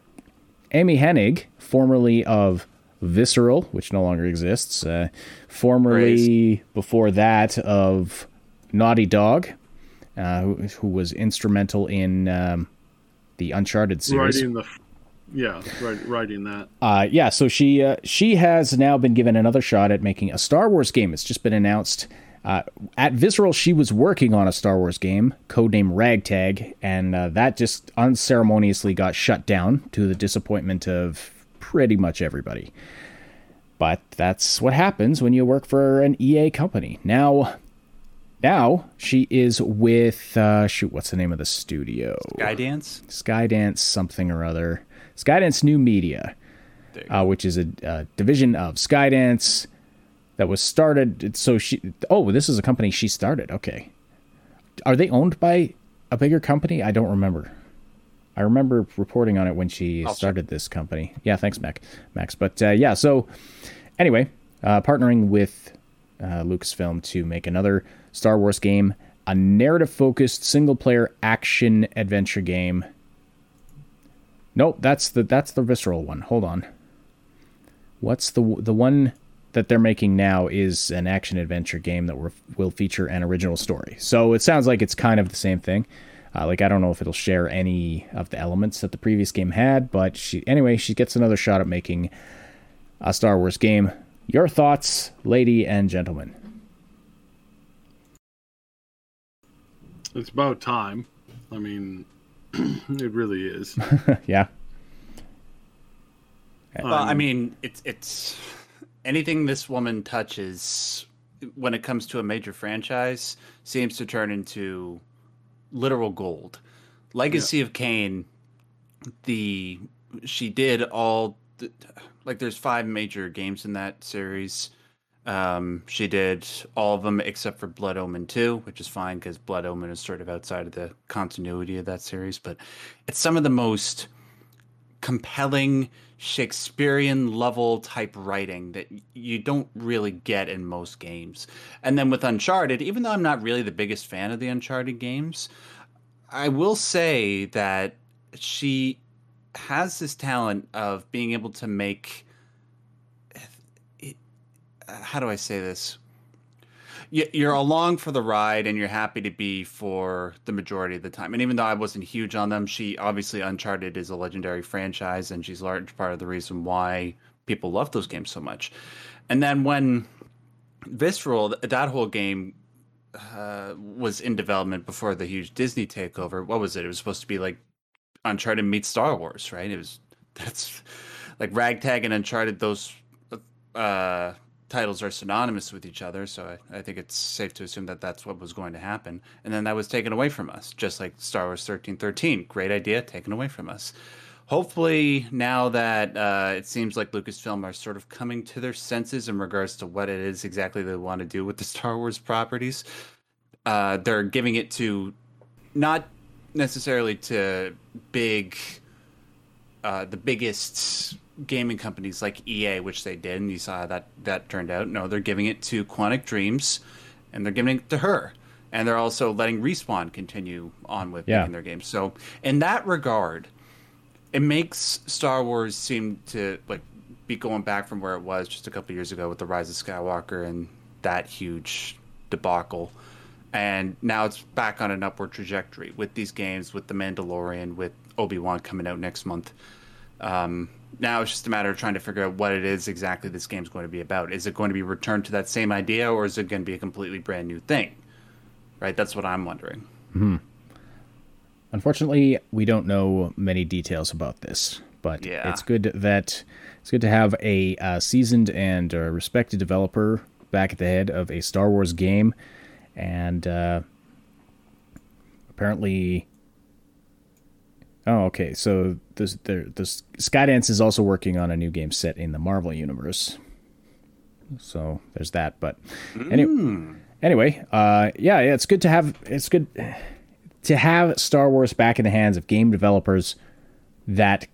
Amy Hennig, formerly of Visceral, which no longer exists, uh, formerly before that of Naughty Dog, uh, who, who was instrumental in um, the Uncharted series. Writing the, yeah, right, writing that. Uh, yeah, so she uh, she has now been given another shot at making a Star Wars game. It's just been announced. Uh, at Visceral, she was working on a Star Wars game, codenamed Ragtag, and uh, that just unceremoniously got shut down to the disappointment of pretty much everybody. But that's what happens when you work for an EA company. Now, now she is with uh, shoot, what's the name of the studio? Skydance. Skydance something or other. Skydance New Media, uh, which is a, a division of Skydance that was started. So she, oh, this is a company she started. Okay, are they owned by a bigger company? I don't remember. I remember reporting on it when she I'll started this company. Yeah, thanks, Mac, Max. But uh, yeah, so anyway, uh, partnering with uh, Lucasfilm to make another Star Wars game, a narrative-focused single-player action adventure game. Nope, that's the that's the visceral one. Hold on. What's the the one that they're making now is an action adventure game that will feature an original story. So it sounds like it's kind of the same thing. Uh, like I don't know if it'll share any of the elements that the previous game had, but she anyway she gets another shot at making a Star Wars game. Your thoughts, lady and gentlemen. It's about time. I mean, it really is. yeah, Well, I Um, mean, it's it's anything this woman touches when it comes to a major franchise seems to turn into literal gold. Legacy of Kain, the she did all the, like there's five major games in that series. Um, she did all of them except for Blood Omen 2, which is fine because Blood Omen is sort of outside of the continuity of that series. But it's some of the most compelling Shakespearean level type writing that you don't really get in most games. And then with Uncharted, even though I'm not really the biggest fan of the Uncharted games, I will say that she has this talent of being able to make how do I say this? You- You're along for the ride and you're happy to be for the majority of the time. And even though I wasn't huge on them, she obviously Uncharted is a legendary franchise and she's a large part of the reason why people love those games so much. And then when Visceral, th- that whole game uh, was in development before the huge Disney takeover. What was it? It was supposed to be like Uncharted meets Star Wars, right? It was that's like Ragtag and Uncharted. Those uh, titles are synonymous with each other, so I, I think it's safe to assume that that's what was going to happen. And then that was taken away from us, just like Star Wars thirteen thirteen. Great idea, taken away from us. Hopefully, now that uh, it seems like Lucasfilm are sort of coming to their senses in regards to what it is exactly they want to do with the Star Wars properties, uh, they're giving it to not necessarily to big uh, the biggest gaming companies like EA, which they did, and you saw how that that turned out. No, they're giving it to Quantic Dreams, and they're giving it to her, and they're also letting Respawn continue on with Yeah. making their games. So, in that regard, it makes Star Wars seem to like be going back from where it was just a couple years ago with the Rise of Skywalker and that huge debacle. And now it's back on an upward trajectory with these games, with The Mandalorian, with Obi Wan coming out next month. Um, now it's just a matter of trying to figure out what it is exactly this game's going to be about. Is it going to be returned to that same idea, or is it going to be a completely brand new thing? Right, that's what I'm wondering. Hmm. Unfortunately, we don't know many details about this, but Yeah. it's good that it's good to have a uh, seasoned and uh, respected developer back at the head of a Star Wars game, and uh, apparently, oh, okay. So this the the Skydance is also working on a new game set in the Marvel universe. So there's that, but anyway, anyway, uh, yeah, yeah, it's good to have. It's good to have Star Wars back in the hands of game developers that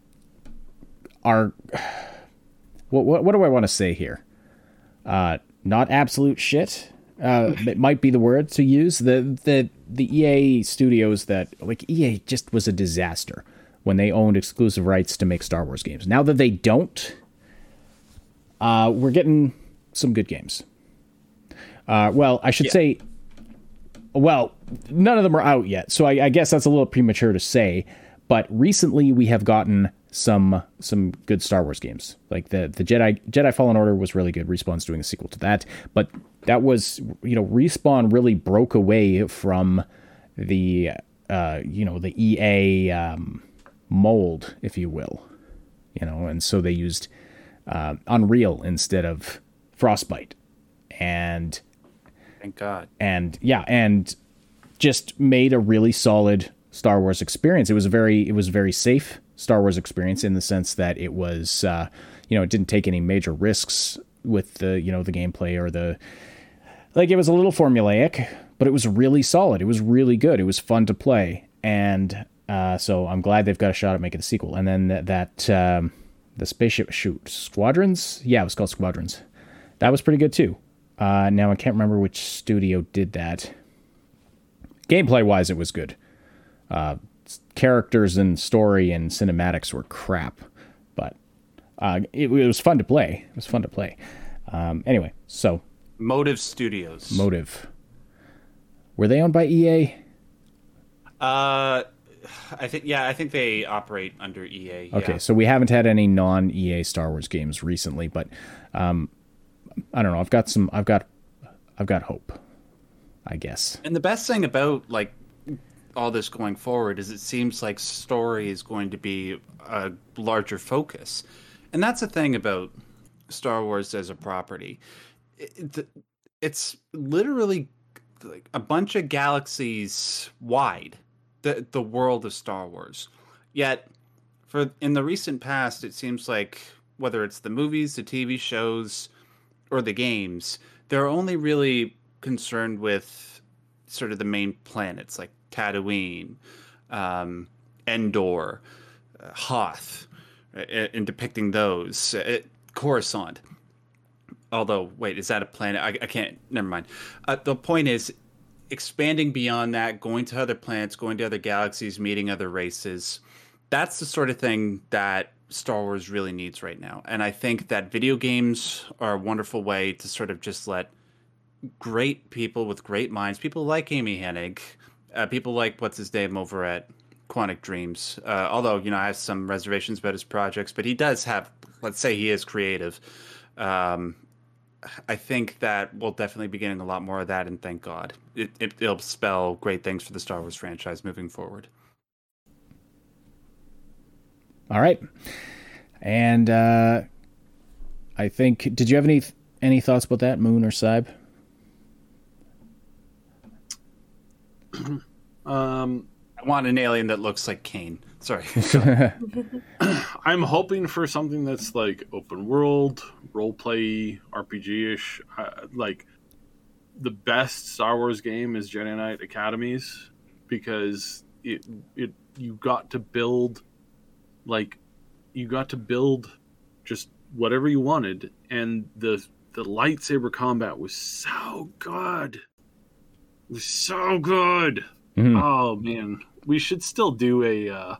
are what what, what do I want to say here? Uh, not absolute shit. Uh, it might be the word to use. The the the EA studios that like EA just was a disaster when they owned exclusive rights to make Star Wars games. Now that they don't, uh, we're getting some good games. Uh, well, I should yeah. say, well, none of them are out yet, so I, I guess that's a little premature to say. But recently, we have gotten some some good Star Wars games. Like the the Jedi Jedi Fallen Order was really good. Respawn's doing a sequel to that, but that was you know Respawn really broke away from the uh, you know the EA um, mold, if you will, you know, and so they used uh, Unreal instead of Frostbite, and thank God, and yeah, and just made a really solid Star Wars experience. It was very it was very safe Star Wars experience in the sense that it was uh, you know it didn't take any major risks with the you know the gameplay or the like it was a little formulaic, but it was really solid. It was really good. It was fun to play, and uh, so I'm glad they've got a shot at making the sequel. And then that, that um, the spaceship shoot squadrons, yeah, it was called Squadrons. That was pretty good too. Uh, now I can't remember which studio did that. Gameplay wise, it was good. Uh, characters and story and cinematics were crap, but uh, it, it, was fun to play. It was fun to play. Um, anyway, so Motive Studios. Motive. Were they owned by EA? Uh, I think yeah, I think they operate under EA. Okay, yeah. so we haven't had any non EA Star Wars games recently, but um, I don't know. I've got some. I've got. I've got hope. I guess. And the best thing about like all this going forward is it seems like story is going to be a larger focus, and that's the thing about Star Wars as a property. It, it's literally like a bunch of galaxies wide the the world of Star Wars. Yet, for in the recent past, it seems like whether it's the movies, the TV shows, or the games, they're only really concerned with sort of the main planets like Tatooine, um, Endor, uh, Hoth, in depicting those. Uh, Coruscant. Although, wait, is that a planet? I, I can't. Never mind. Uh, the point is, expanding beyond that, going to other planets, going to other galaxies, meeting other races. That's the sort of thing that Star Wars really needs right now. And I think that video games are a wonderful way to sort of just let great people with great minds, people like Amy Hennig, uh, people like what's his name over at Quantic Dreams. Uh, although you know I have some reservations about his projects, but he does have. Let's say he is creative. Um, I think that we'll definitely be getting a lot more of that, and thank God. It, it, will spell great things for the Star Wars franchise moving forward. All right, and uh, I think. Did you have any any thoughts about that, Moon or Saib? um, I want an alien that looks like Kain. Sorry. I'm hoping for something that's like open world, role play, RPG ish. Uh, like the best Star Wars game is Jedi Knight Academies because it it you got to build like you got to build just whatever you wanted and the the lightsaber combat was so good. It was so good. Mm-hmm. Oh man, we should still do a uh,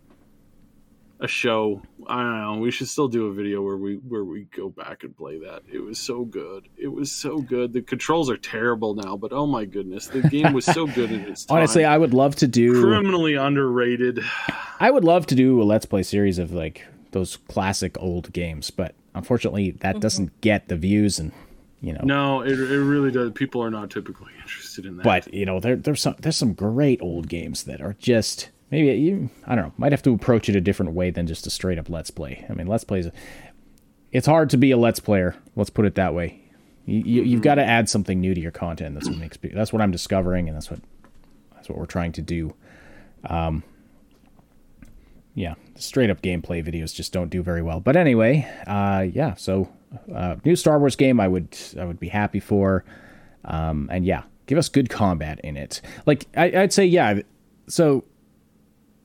a show. I don't know. We should still do a video where we where we go back and play that. It was so good. It was so good. The controls are terrible now, but oh my goodness, the game was so good in its time. Honestly, I would love to do criminally underrated. I would love to do a let's play series of like those classic old games, but unfortunately, that mm-hmm. doesn't get the views and you know. No, it, it really does. People are not typically interested in that. But you know, there, there's some there's some great old games that are just maybe you I don't know might have to approach it a different way than just a straight up let's play. I mean, let's plays it's hard to be a let's player. Let's put it that way. You, you, have got to add something new to your content. That's what makes that's what I'm discovering, and that's what that's what we're trying to do. Um, yeah, straight up gameplay videos just don't do very well. But anyway, uh, yeah. So, uh, new Star Wars game, I would I would be happy for. Um, and yeah, give us good combat in it. Like I, would say, yeah. So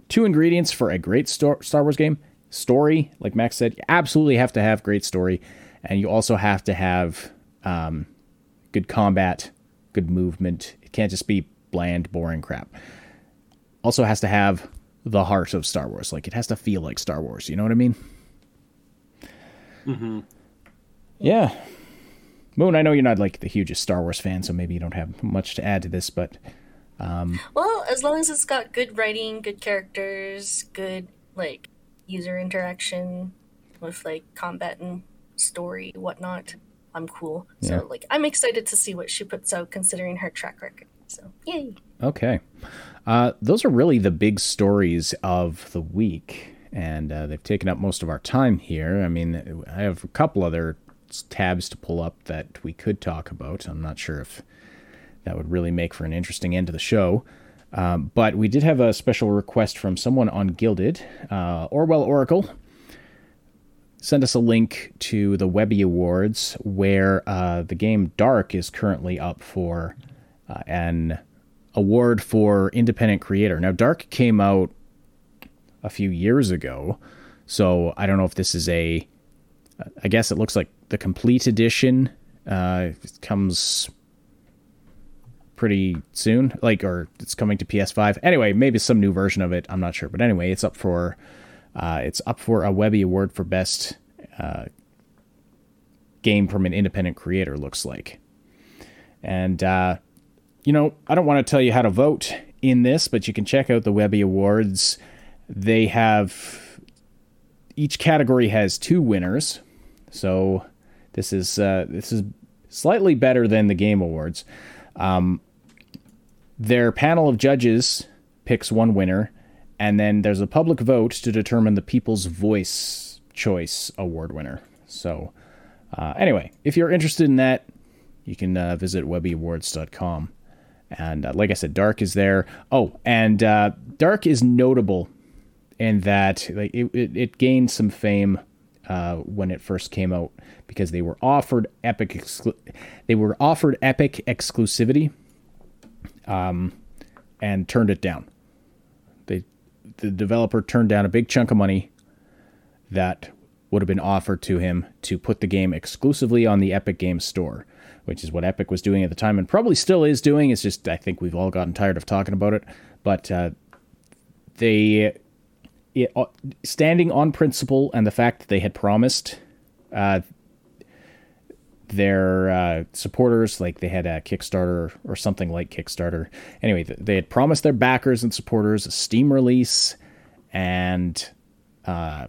two ingredients for a great Star Wars game story, like Max said, you absolutely have to have great story, and you also have to have um, good combat, good movement. It can't just be bland, boring crap. Also has to have the heart of Star Wars. Like it has to feel like Star Wars. You know what I mean? Mm-hmm. Yeah. Moon, I know you're not like the hugest Star Wars fan, so maybe you don't have much to add to this, but um, well, as long as it's got good writing, good characters, good like user interaction with like combat and story, whatnot, I'm cool. Yeah. So like I'm excited to see what she puts out considering her track record. So yay. Okay. Uh, those are really the big stories of the week, and uh, they've taken up most of our time here. I mean, I have a couple other tabs to pull up that we could talk about. I'm not sure if that would really make for an interesting end to the show. Um, but we did have a special request from someone on Guilded, uh, Orwell Oracle. Send us a link to the Webby Awards, where uh, the game Darq is currently up for uh, an award for independent creator. Now, Darq came out a few years ago, so I don't know if this is a. I guess it looks like the complete edition uh, comes pretty soon, like or it's coming to PS5. Anyway, maybe some new version of it. I'm not sure, but anyway, it's up for uh, it's up for a Webby Award for best uh, game from an independent creator. Looks like, and uh, you know, I don't want to tell you how to vote in this, but you can check out the Webby Awards. They have each category has two winners, so this is uh, this is slightly better than the Game Awards. Um, their panel of judges picks one winner, and then there's a public vote to determine the People's Voice Choice Award winner. So, uh, anyway, if you're interested in that, you can uh, visit webbyawards.com. And uh, like I said, Darq is there. Oh, and uh, Darq is notable in that like it, it, it gained some fame uh, when it first came out because they were offered epic exclu- they were offered epic exclusivity um, and turned it down. They the developer turned down a big chunk of money that would have been offered to him to put the game exclusively on the Epic Games Store which is what Epic was doing at the time and probably still is doing. It's just I think we've all gotten tired of talking about it. But uh, they, it, uh, standing on principle and the fact that they had promised uh, their uh, supporters, like they had a Kickstarter or something like Kickstarter. Anyway, they had promised their backers and supporters a Steam release and uh,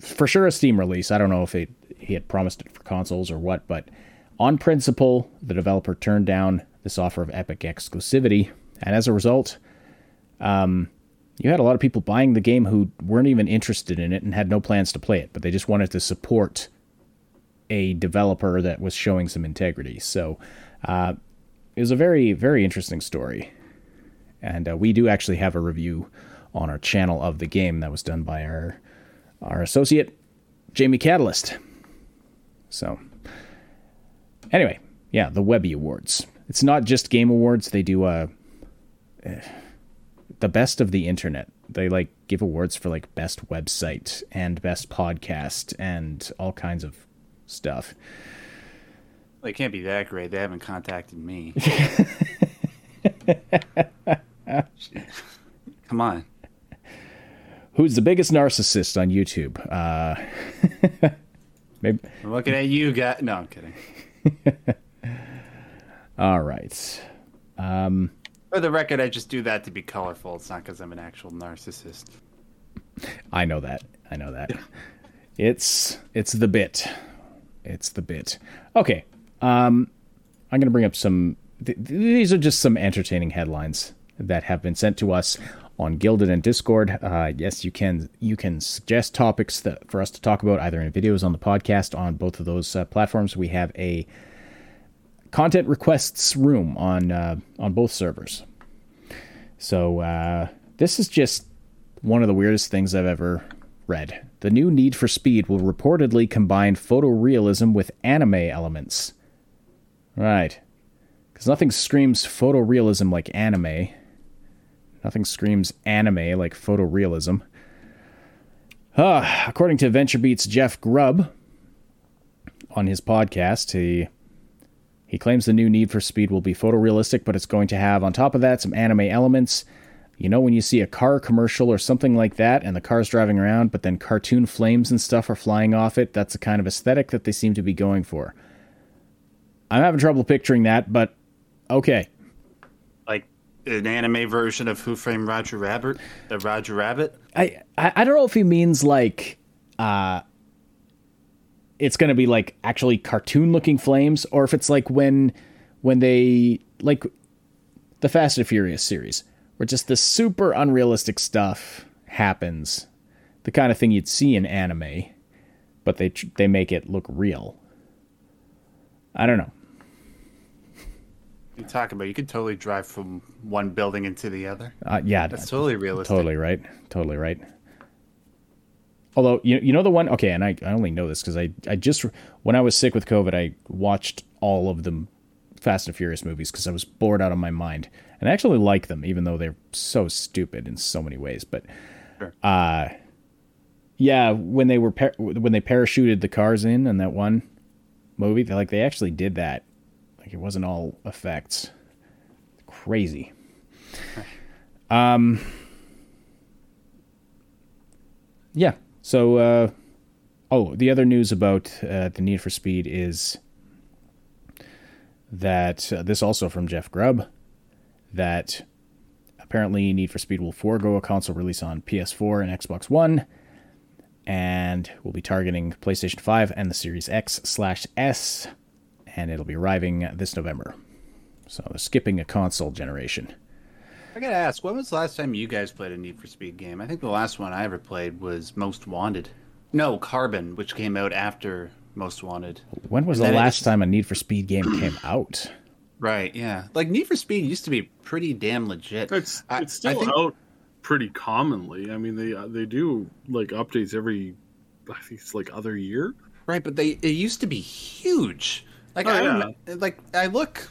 for sure a Steam release. I don't know if it he had promised it for consoles or what, but on principle, the developer turned down this offer of Epic exclusivity, and as a result, um, you had a lot of people buying the game who weren't even interested in it and had no plans to play it, but they just wanted to support a developer that was showing some integrity. So uh, it was a very, very interesting story. And uh, we do actually have a review on our channel of the game that was done by our our associate Jamie Catalyst. So, anyway, yeah, the Webby Awards. It's not just game awards. They do uh, uh, the best of the internet. They like give awards for like best website and best podcast and all kinds of stuff. They can't be that great. They haven't contacted me. Come on. Who's the biggest narcissist on YouTube? Uh, Maybe. I'm looking at you, guy. No, I'm kidding. All right. Um, For the record, I just do that to be colorful. It's not because I'm an actual narcissist. I know that. I know that. it's it's the bit. It's the bit. Okay. Um, I'm to bring up some. Th- these are just some entertaining headlines that have been sent to us on Guilded and Discord. Uh, yes, you can you can suggest topics that for us to talk about either in videos on the podcast on both of those uh, platforms. We have a content requests room on uh, on both servers. So uh, this is just one of the weirdest things I've ever read. The new Need for Speed will reportedly combine photorealism with anime elements. Right. Because nothing screams photorealism like anime. Nothing screams anime like photorealism. Uh, according to VentureBeat's Jeff Grubb on his podcast, he He claims the new Need for Speed will be photorealistic, but it's going to have, on top of that, some anime elements. You know, when you see a car commercial or something like that, and the car's driving around, but then cartoon flames and stuff are flying off it, that's the kind of aesthetic that they seem to be going for. I'm having trouble picturing that, but okay. Like an anime version of Who Framed Roger Rabbit? The Roger Rabbit? I, I, I don't know if he means like uh it's gonna be like actually cartoon looking flames, or if it's like when when they like the Fast and Furious series where just the super unrealistic stuff happens, the kind of thing you'd see in anime, but they they make it look real. I don't know. You talk about you could totally drive from one building into the other. Uh, yeah, that's totally realistic. Totally right. Totally right. Although you you know the one okay, and I, I only know this because I I just when I was sick with COVID, I watched all of the Fast and Furious movies because I was bored out of my mind, and I actually like them, even though they're so stupid in so many ways. But, sure. uh, yeah, when they were par- when they parachuted the cars in in that one movie, they like they actually did that. Like it wasn't all effects. Crazy. Um. Yeah, so, uh, oh, the other news about uh, the Need for Speed is that uh, this also from Jeff Grubb that apparently Need for Speed will forego a console release on PS4 and Xbox One, and will be targeting PlayStation 5 and the Series X slash S, and it'll be arriving this November. So skipping a console generation. I gotta ask, when was the last time you guys played a Need for Speed game? I think the last one I ever played was Most Wanted. No, Carbon, which came out after Most Wanted. When was and the last time a Need for Speed game came out? Right, yeah. Like Need for Speed used to be pretty damn legit. It's I, it's still think... out pretty commonly. I mean, they uh, they do like updates every I think it's like other year. Right, but they it used to be huge. Like oh, I yeah. like I look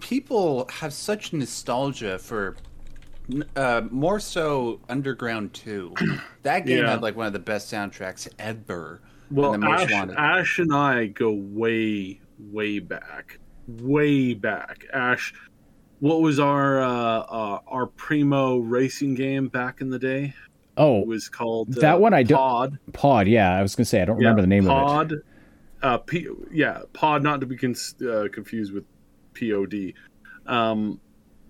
people have such nostalgia for uh, more so Underground Two. That game yeah. had like one of the best soundtracks ever. Well, Ash, Ash and I go way, way back, way back. Ash, what was our uh, uh, our primo racing game back in the day? Oh, it was called that uh, one. I don't Pod. Pod. Yeah, I was gonna say I don't yeah, remember the name Pod, of it. Pod. Uh, P, yeah, Pod, not to be con- uh, confused with Pod. Um,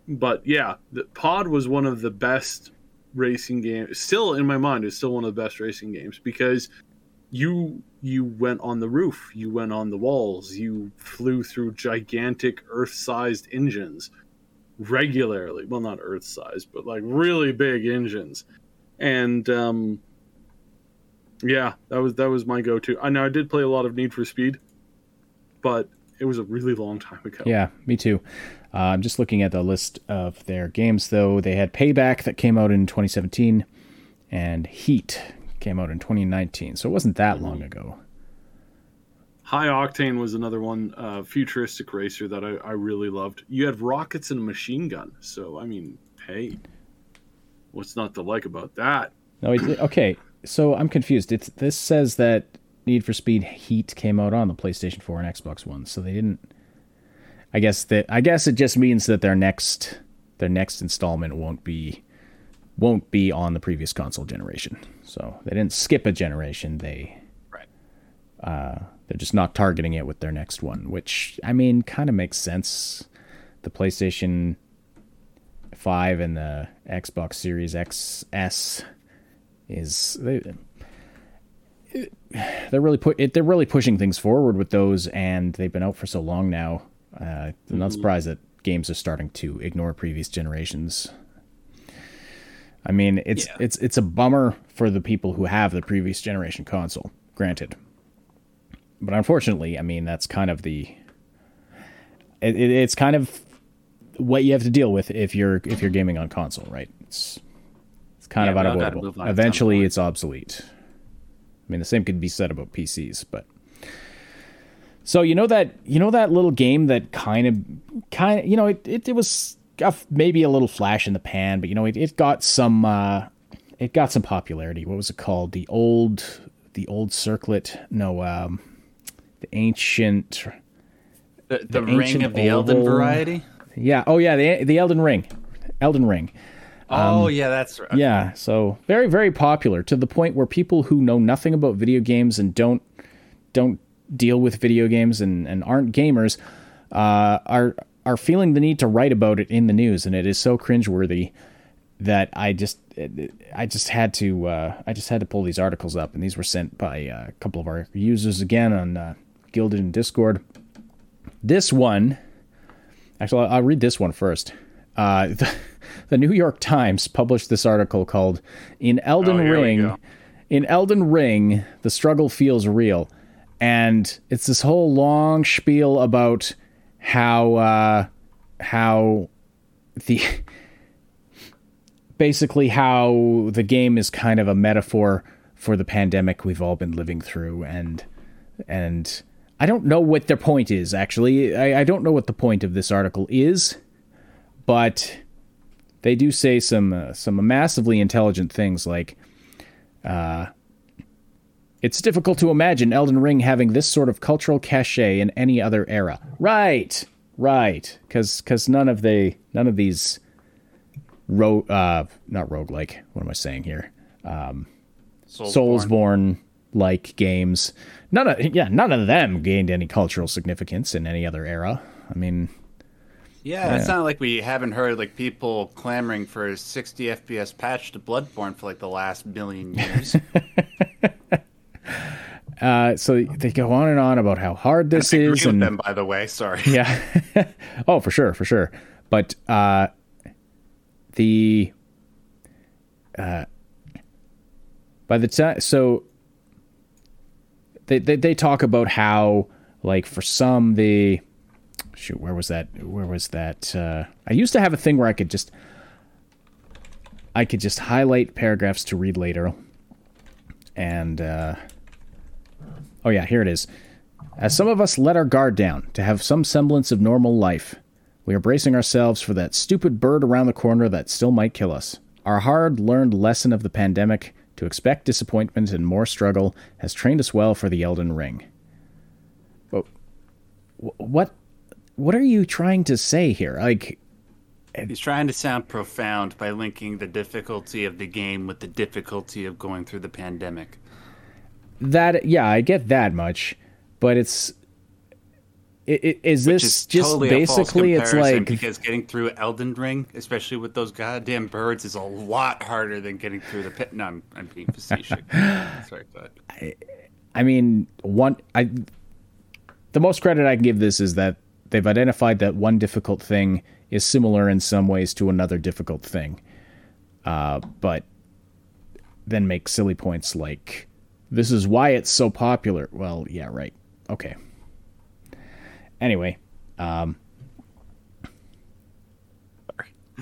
but yeah, the Pod was one of the best racing games. Still in my mind, it's still one of the best racing games because you you went on the roof, you went on the walls, you flew through gigantic Earth-sized engines regularly. Well, not Earth-sized, but like really big engines, and um, yeah, that was that was my go-to. I know I did play a lot of Need for Speed, but it was a really long time ago. Yeah, me too. Uh, I'm just looking at the list of their games, though. They had Payback that came out in 2017, and Heat came out in 2019. So it wasn't that long ago. High Octane was another one, uh, futuristic racer that I, I really loved. You had rockets and a machine gun. So, I mean, hey, what's not to like about that? No, it, okay. So I'm confused. It's this says that Need for Speed Heat came out on the PlayStation 4 and Xbox One, so they didn't I guess that I guess it just means that their next their next installment won't be won't be on the previous console generation. So they didn't skip a generation. They right. Uh, they're just not targeting it with their next one, which I mean kind of makes sense. The PlayStation Five and the Xbox Series XS is they, they're really put they're really pushing things forward with those, and they've been out for so long now uh, I'm not mm-hmm. surprised that games are starting to ignore previous generations. I mean, it's yeah. it's it's a bummer for the people who have the previous generation console. Granted, but unfortunately, I mean that's kind of the it, it, it's kind of what you have to deal with if you're if you're gaming on console, right? It's it's kind yeah, of unavoidable. Eventually, it's obsolete. I mean, the same could be said about PCs, but so you know that you know that little game that kind of kind of you know it, it, it was maybe a little flash in the pan, but you know it, it got some uh, it got some popularity. What was it called? The old the old circlet? No, um, the ancient. The, the, the ring of the Elden variety. Yeah. Oh yeah. The the Elden Ring. Elden Ring. Oh um, yeah, that's right. Yeah, so very very popular to the point where people who know nothing about video games and don't don't deal with video games and, and aren't gamers uh, are are feeling the need to write about it in the news, and it is so cringeworthy that I just I just had to uh, I just had to pull these articles up, and these were sent by uh, a couple of our users again on uh, Guilded and Discord. This one, actually, I'll read this one first. Uh, the, the, New York Times published this article called "In Elden oh, Ring." In Elden Ring, the struggle feels real, and it's this whole long spiel about how uh, how the basically how the game is kind of a metaphor for the pandemic we've all been living through and and I don't know what their point is actually. I, I don't know what the point of this article is, but they do say some uh, some massively intelligent things like uh, it's difficult to imagine Elden Ring having this sort of cultural cachet in any other era. Right, right, because because none of the none of these ro uh not roguelike. What am I saying here? Um, Soulsborne. Soulsborne like games. None of yeah, none of them gained any cultural significance in any other era. I mean, yeah, yeah, it's not like we haven't heard like people clamoring for a 60 FPS patch to Bloodborne for like the last million years. uh, so they go on and on about how hard this is. and them, by the way, sorry. Yeah. oh, for sure, for sure. But uh, the uh, by the time so they, they they talk about how like for some the shoot where was that where was that uh, I used to have a thing where I could just I could just highlight paragraphs to read later and uh, oh yeah here it is as some of us let our guard down to have some semblance of normal life we are bracing ourselves for that stupid bird around the corner that still might kill us. Our hard learned lesson of the pandemic to expect disappointment and more struggle has trained us well for the Elden Ring. What what are you trying to say here? Like He's trying to sound profound by linking the difficulty of the game with the difficulty of going through the pandemic. That yeah, I get that much, but it's is this is just totally basically it's like because getting through Elden Ring, especially with those goddamn birds, is a lot harder than getting through the pit. No, I'm, I'm being facetious. Sorry, but I, I mean, one I the most credit I can give this is that they've identified that one difficult thing is similar in some ways to another difficult thing, uh, but then make silly points like this is why it's so popular. Well, yeah, right. Okay. Anyway, um,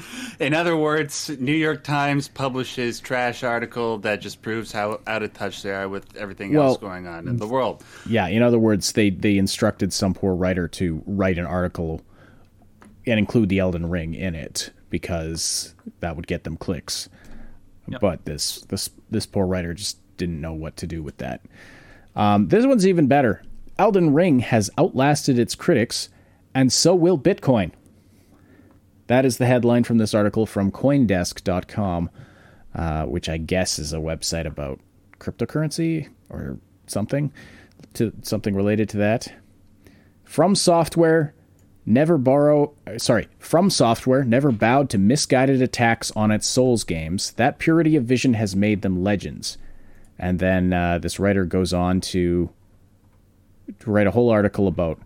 in other words, New York Times publishes trash article that just proves how out of touch they are with everything well, else going on in the world. Yeah, in other words, they they instructed some poor writer to write an article and include the Elden Ring in it because that would get them clicks. Yep. But this this this poor writer just didn't know what to do with that. Um, this one's even better. Elden Ring has outlasted its critics, and so will Bitcoin. That is the headline from this article from Coindesk.com, uh, which I guess is a website about cryptocurrency or something, to something related to that. From Software never borrow sorry from software never bowed to misguided attacks on its souls games that purity of vision has made them legends and then uh, this writer goes on to to write a whole article about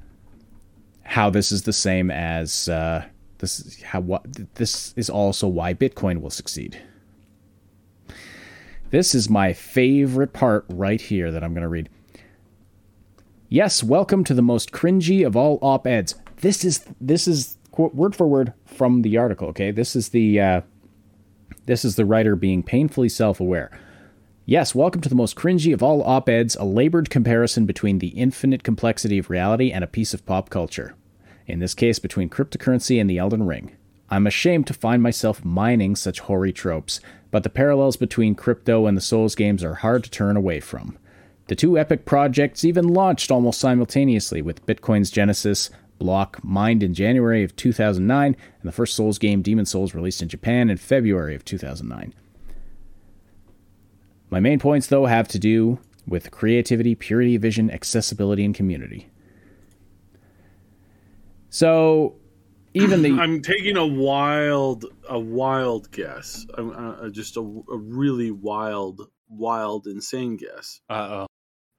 how this is the same as uh, this is how what this is also why Bitcoin will succeed. This is my favorite part right here that I'm going to read. Yes, welcome to the most cringy of all op-eds. This is this is word for word from the article. Okay, this is the uh, this is the writer being painfully self-aware. Yes, welcome to the most cringy of all op eds, a labored comparison between the infinite complexity of reality and a piece of pop culture. In this case, between cryptocurrency and the Elden Ring. I'm ashamed to find myself mining such hoary tropes, but the parallels between crypto and the Souls games are hard to turn away from. The two epic projects even launched almost simultaneously, with Bitcoin's genesis block mined in January of 2009, and the first Souls game, Demon Souls, released in Japan in February of 2009. My main points, though, have to do with creativity, purity, vision, accessibility, and community. So, even the I'm taking a wild, a wild guess. I'm uh, just a, a really wild, wild, insane guess. Uh oh.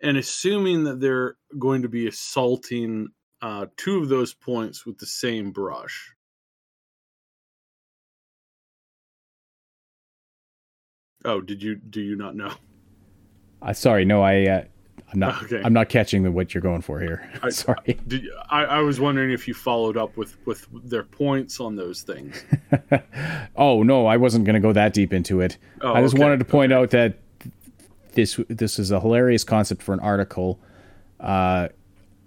And assuming that they're going to be assaulting uh, two of those points with the same brush. Oh, did you do you not know? uh, sorry, no, I uh, I'm not Okay. I'm not catching the, what you're going for here. I- sorry. Did I, I was wondering if you followed up with with their points on those things. Oh no, I wasn't going to go that deep into it. Oh, I just okay, wanted to point out that this this is a hilarious concept for an article. Uh,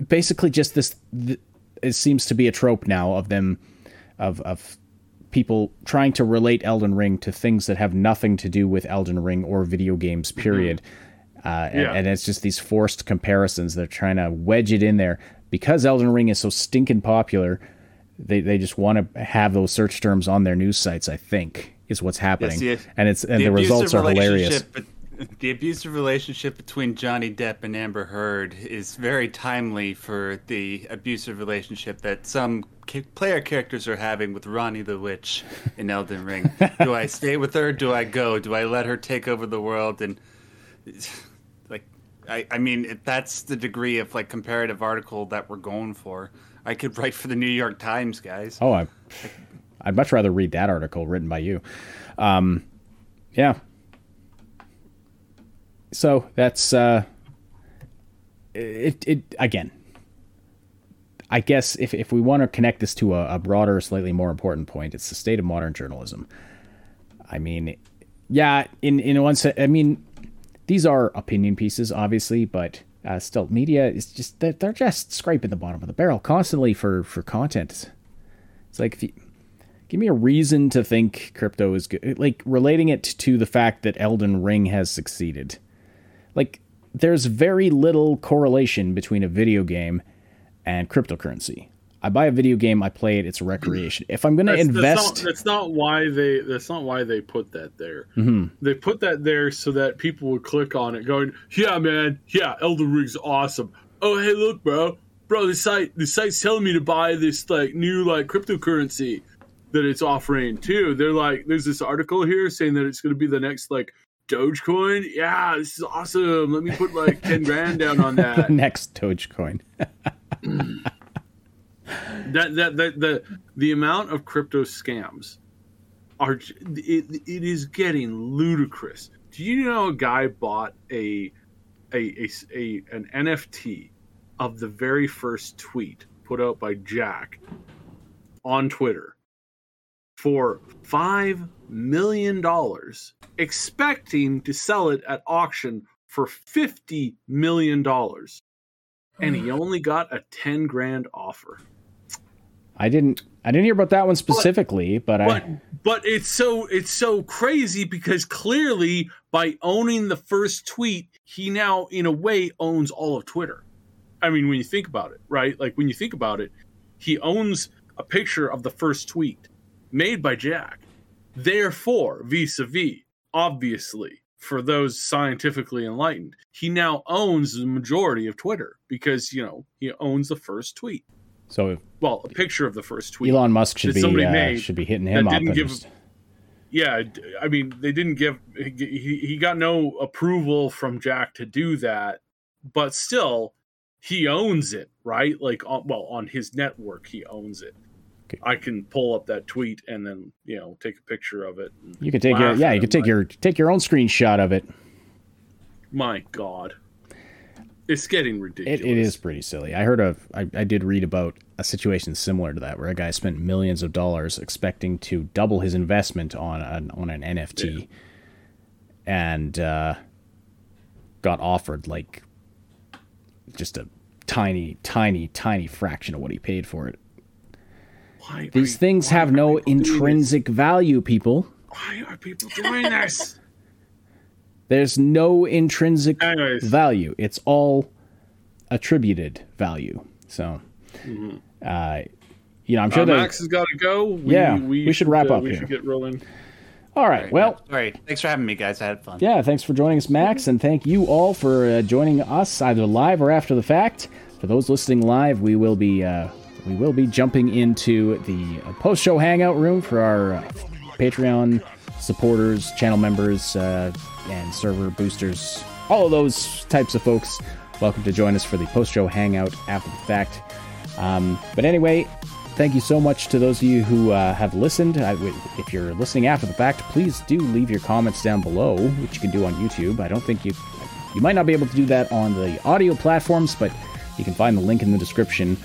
basically, just this. Th- it seems to be a trope now of them, of of people trying to relate Elden Ring to things that have nothing to do with Elden Ring or video games. Period. Uh, and. Yeah. and it's just these forced comparisons. They're trying to wedge it in there because Elden Ring is so stinking popular. They they just want to have those search terms on their news sites. I think is what's happening, the- and it's and the, abusive results are hilarious. be- The abusive relationship between Johnny Depp and Amber Heard is very timely for the abusive relationship that some player characters are having with Ranni the Witch in Elden Ring. do I stay with her? Do I go? Do I let her take over the world? And I, I mean, if that's the degree of like comparative article that we're going for. I could write for the New York Times, guys. Oh, I, I'd much rather read that article written by you. Um, yeah. So that's uh, it. It again. I guess if if we want to connect this to a, a broader, slightly more important point, it's the state of modern journalism. I mean, yeah, in in one sense, I mean, these are opinion pieces, obviously, but uh, media is just they're, they're just scraping the bottom of the barrel constantly for for content. It's like if you, give me a reason to think crypto is good, like relating it to the fact that Elden Ring has succeeded. Like there's very little correlation between a video game and cryptocurrency. I buy a video game, I play it, it's a recreation. If I'm going to invest, That's not, that's not why they. That's not why they put that there. Mm-hmm. They put that there so that people would click on it, going, "Yeah, man, yeah, Elden Ring's awesome." Oh, hey, look, bro, bro, the site, the site's telling me to buy this like new like cryptocurrency that it's offering too. They're like, there's this article here saying that it's going to be the next like Dogecoin. Yeah, this is awesome. Let me put like ten grand down on that. next Dogecoin. that that that the the amount of crypto scams are it, it is getting ludicrous. Do you know a guy bought a a, a a an NFT of the very first tweet put out by Jack on Twitter for five million dollars, expecting to sell it at auction for fifty million dollars, and he only got a ten grand offer. I didn't I didn't hear about that one specifically, but, but I but it's so it's so crazy because clearly by owning the first tweet he now in a way owns all of twitter. I mean when you think about it right? Like when you think about it he owns a picture of the first tweet made by jack. Therefore vis-a-vis obviously for those scientifically enlightened he now owns the majority of twitter because you know he owns the first tweet so if well a picture of the first tweet Elon Musk should be uh, should be hitting him up. give- just- yeah I mean they didn't give he, he got no approval from jack to do that but still he owns it right like on, well on his network he owns it Okay. i can pull up that tweet and then you know take a picture of it you could take your yeah, you could him, take your take your own screenshot of it. my god it's getting It, ridiculous it is pretty silly. I heard of I, I did read about a situation similar to that where a guy spent millions of dollars expecting to double his investment on an on an NFT and uh, got offered like just a tiny, tiny, tiny fraction of what he paid for it. Why These you- things have no people doing this? intrinsic value, people. why are people doing this There's no intrinsic Anyways. value. It's all attributed value. So, uh, you know, I'm sure Uh, that. Max has got to go. We, Yeah, we should wrap uh, up We here. should get rolling. All right. Well, All right. Thanks for having me, guys. I had fun. yeah. Thanks for joining us, Max, and thank you all for uh, joining us either live or after the fact. For those listening live, we will be uh, we will be jumping into the uh, post show hangout room for our uh, Patreon supporters, channel members, uh, and server boosters. All of those types of folks. Welcome to join us for the post show hangout after the fact. Um, but anyway, thank you so much to those of you who uh, have listened. I, if you're listening after the fact, please do leave your comments down below, which you can do on YouTube. I don't think you you might not be able to do that on the audio platforms, but you can find the link in the description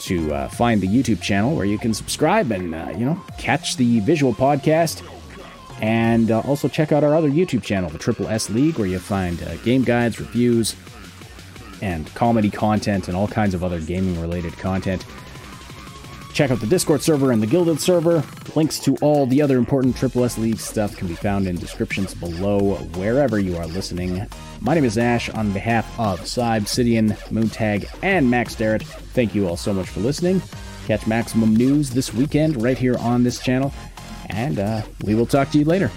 to uh, find the YouTube channel where you can subscribe and uh, you know catch the visual podcast. And uh, also check out our other YouTube channel, the Triple S League, where you find uh, game guides, reviews, and comedy content and all kinds of other gaming related content. Check out the Discord server and the Guilded server. Links to all the other important Triple S League stuff can be found in descriptions below wherever you are listening. My name is Ash on behalf of Psy Obsidian, Moontag, and Max Darrett. Thank you all so much for listening. Catch Maximum News this weekend right here on this channel, and uh, we will talk to you later.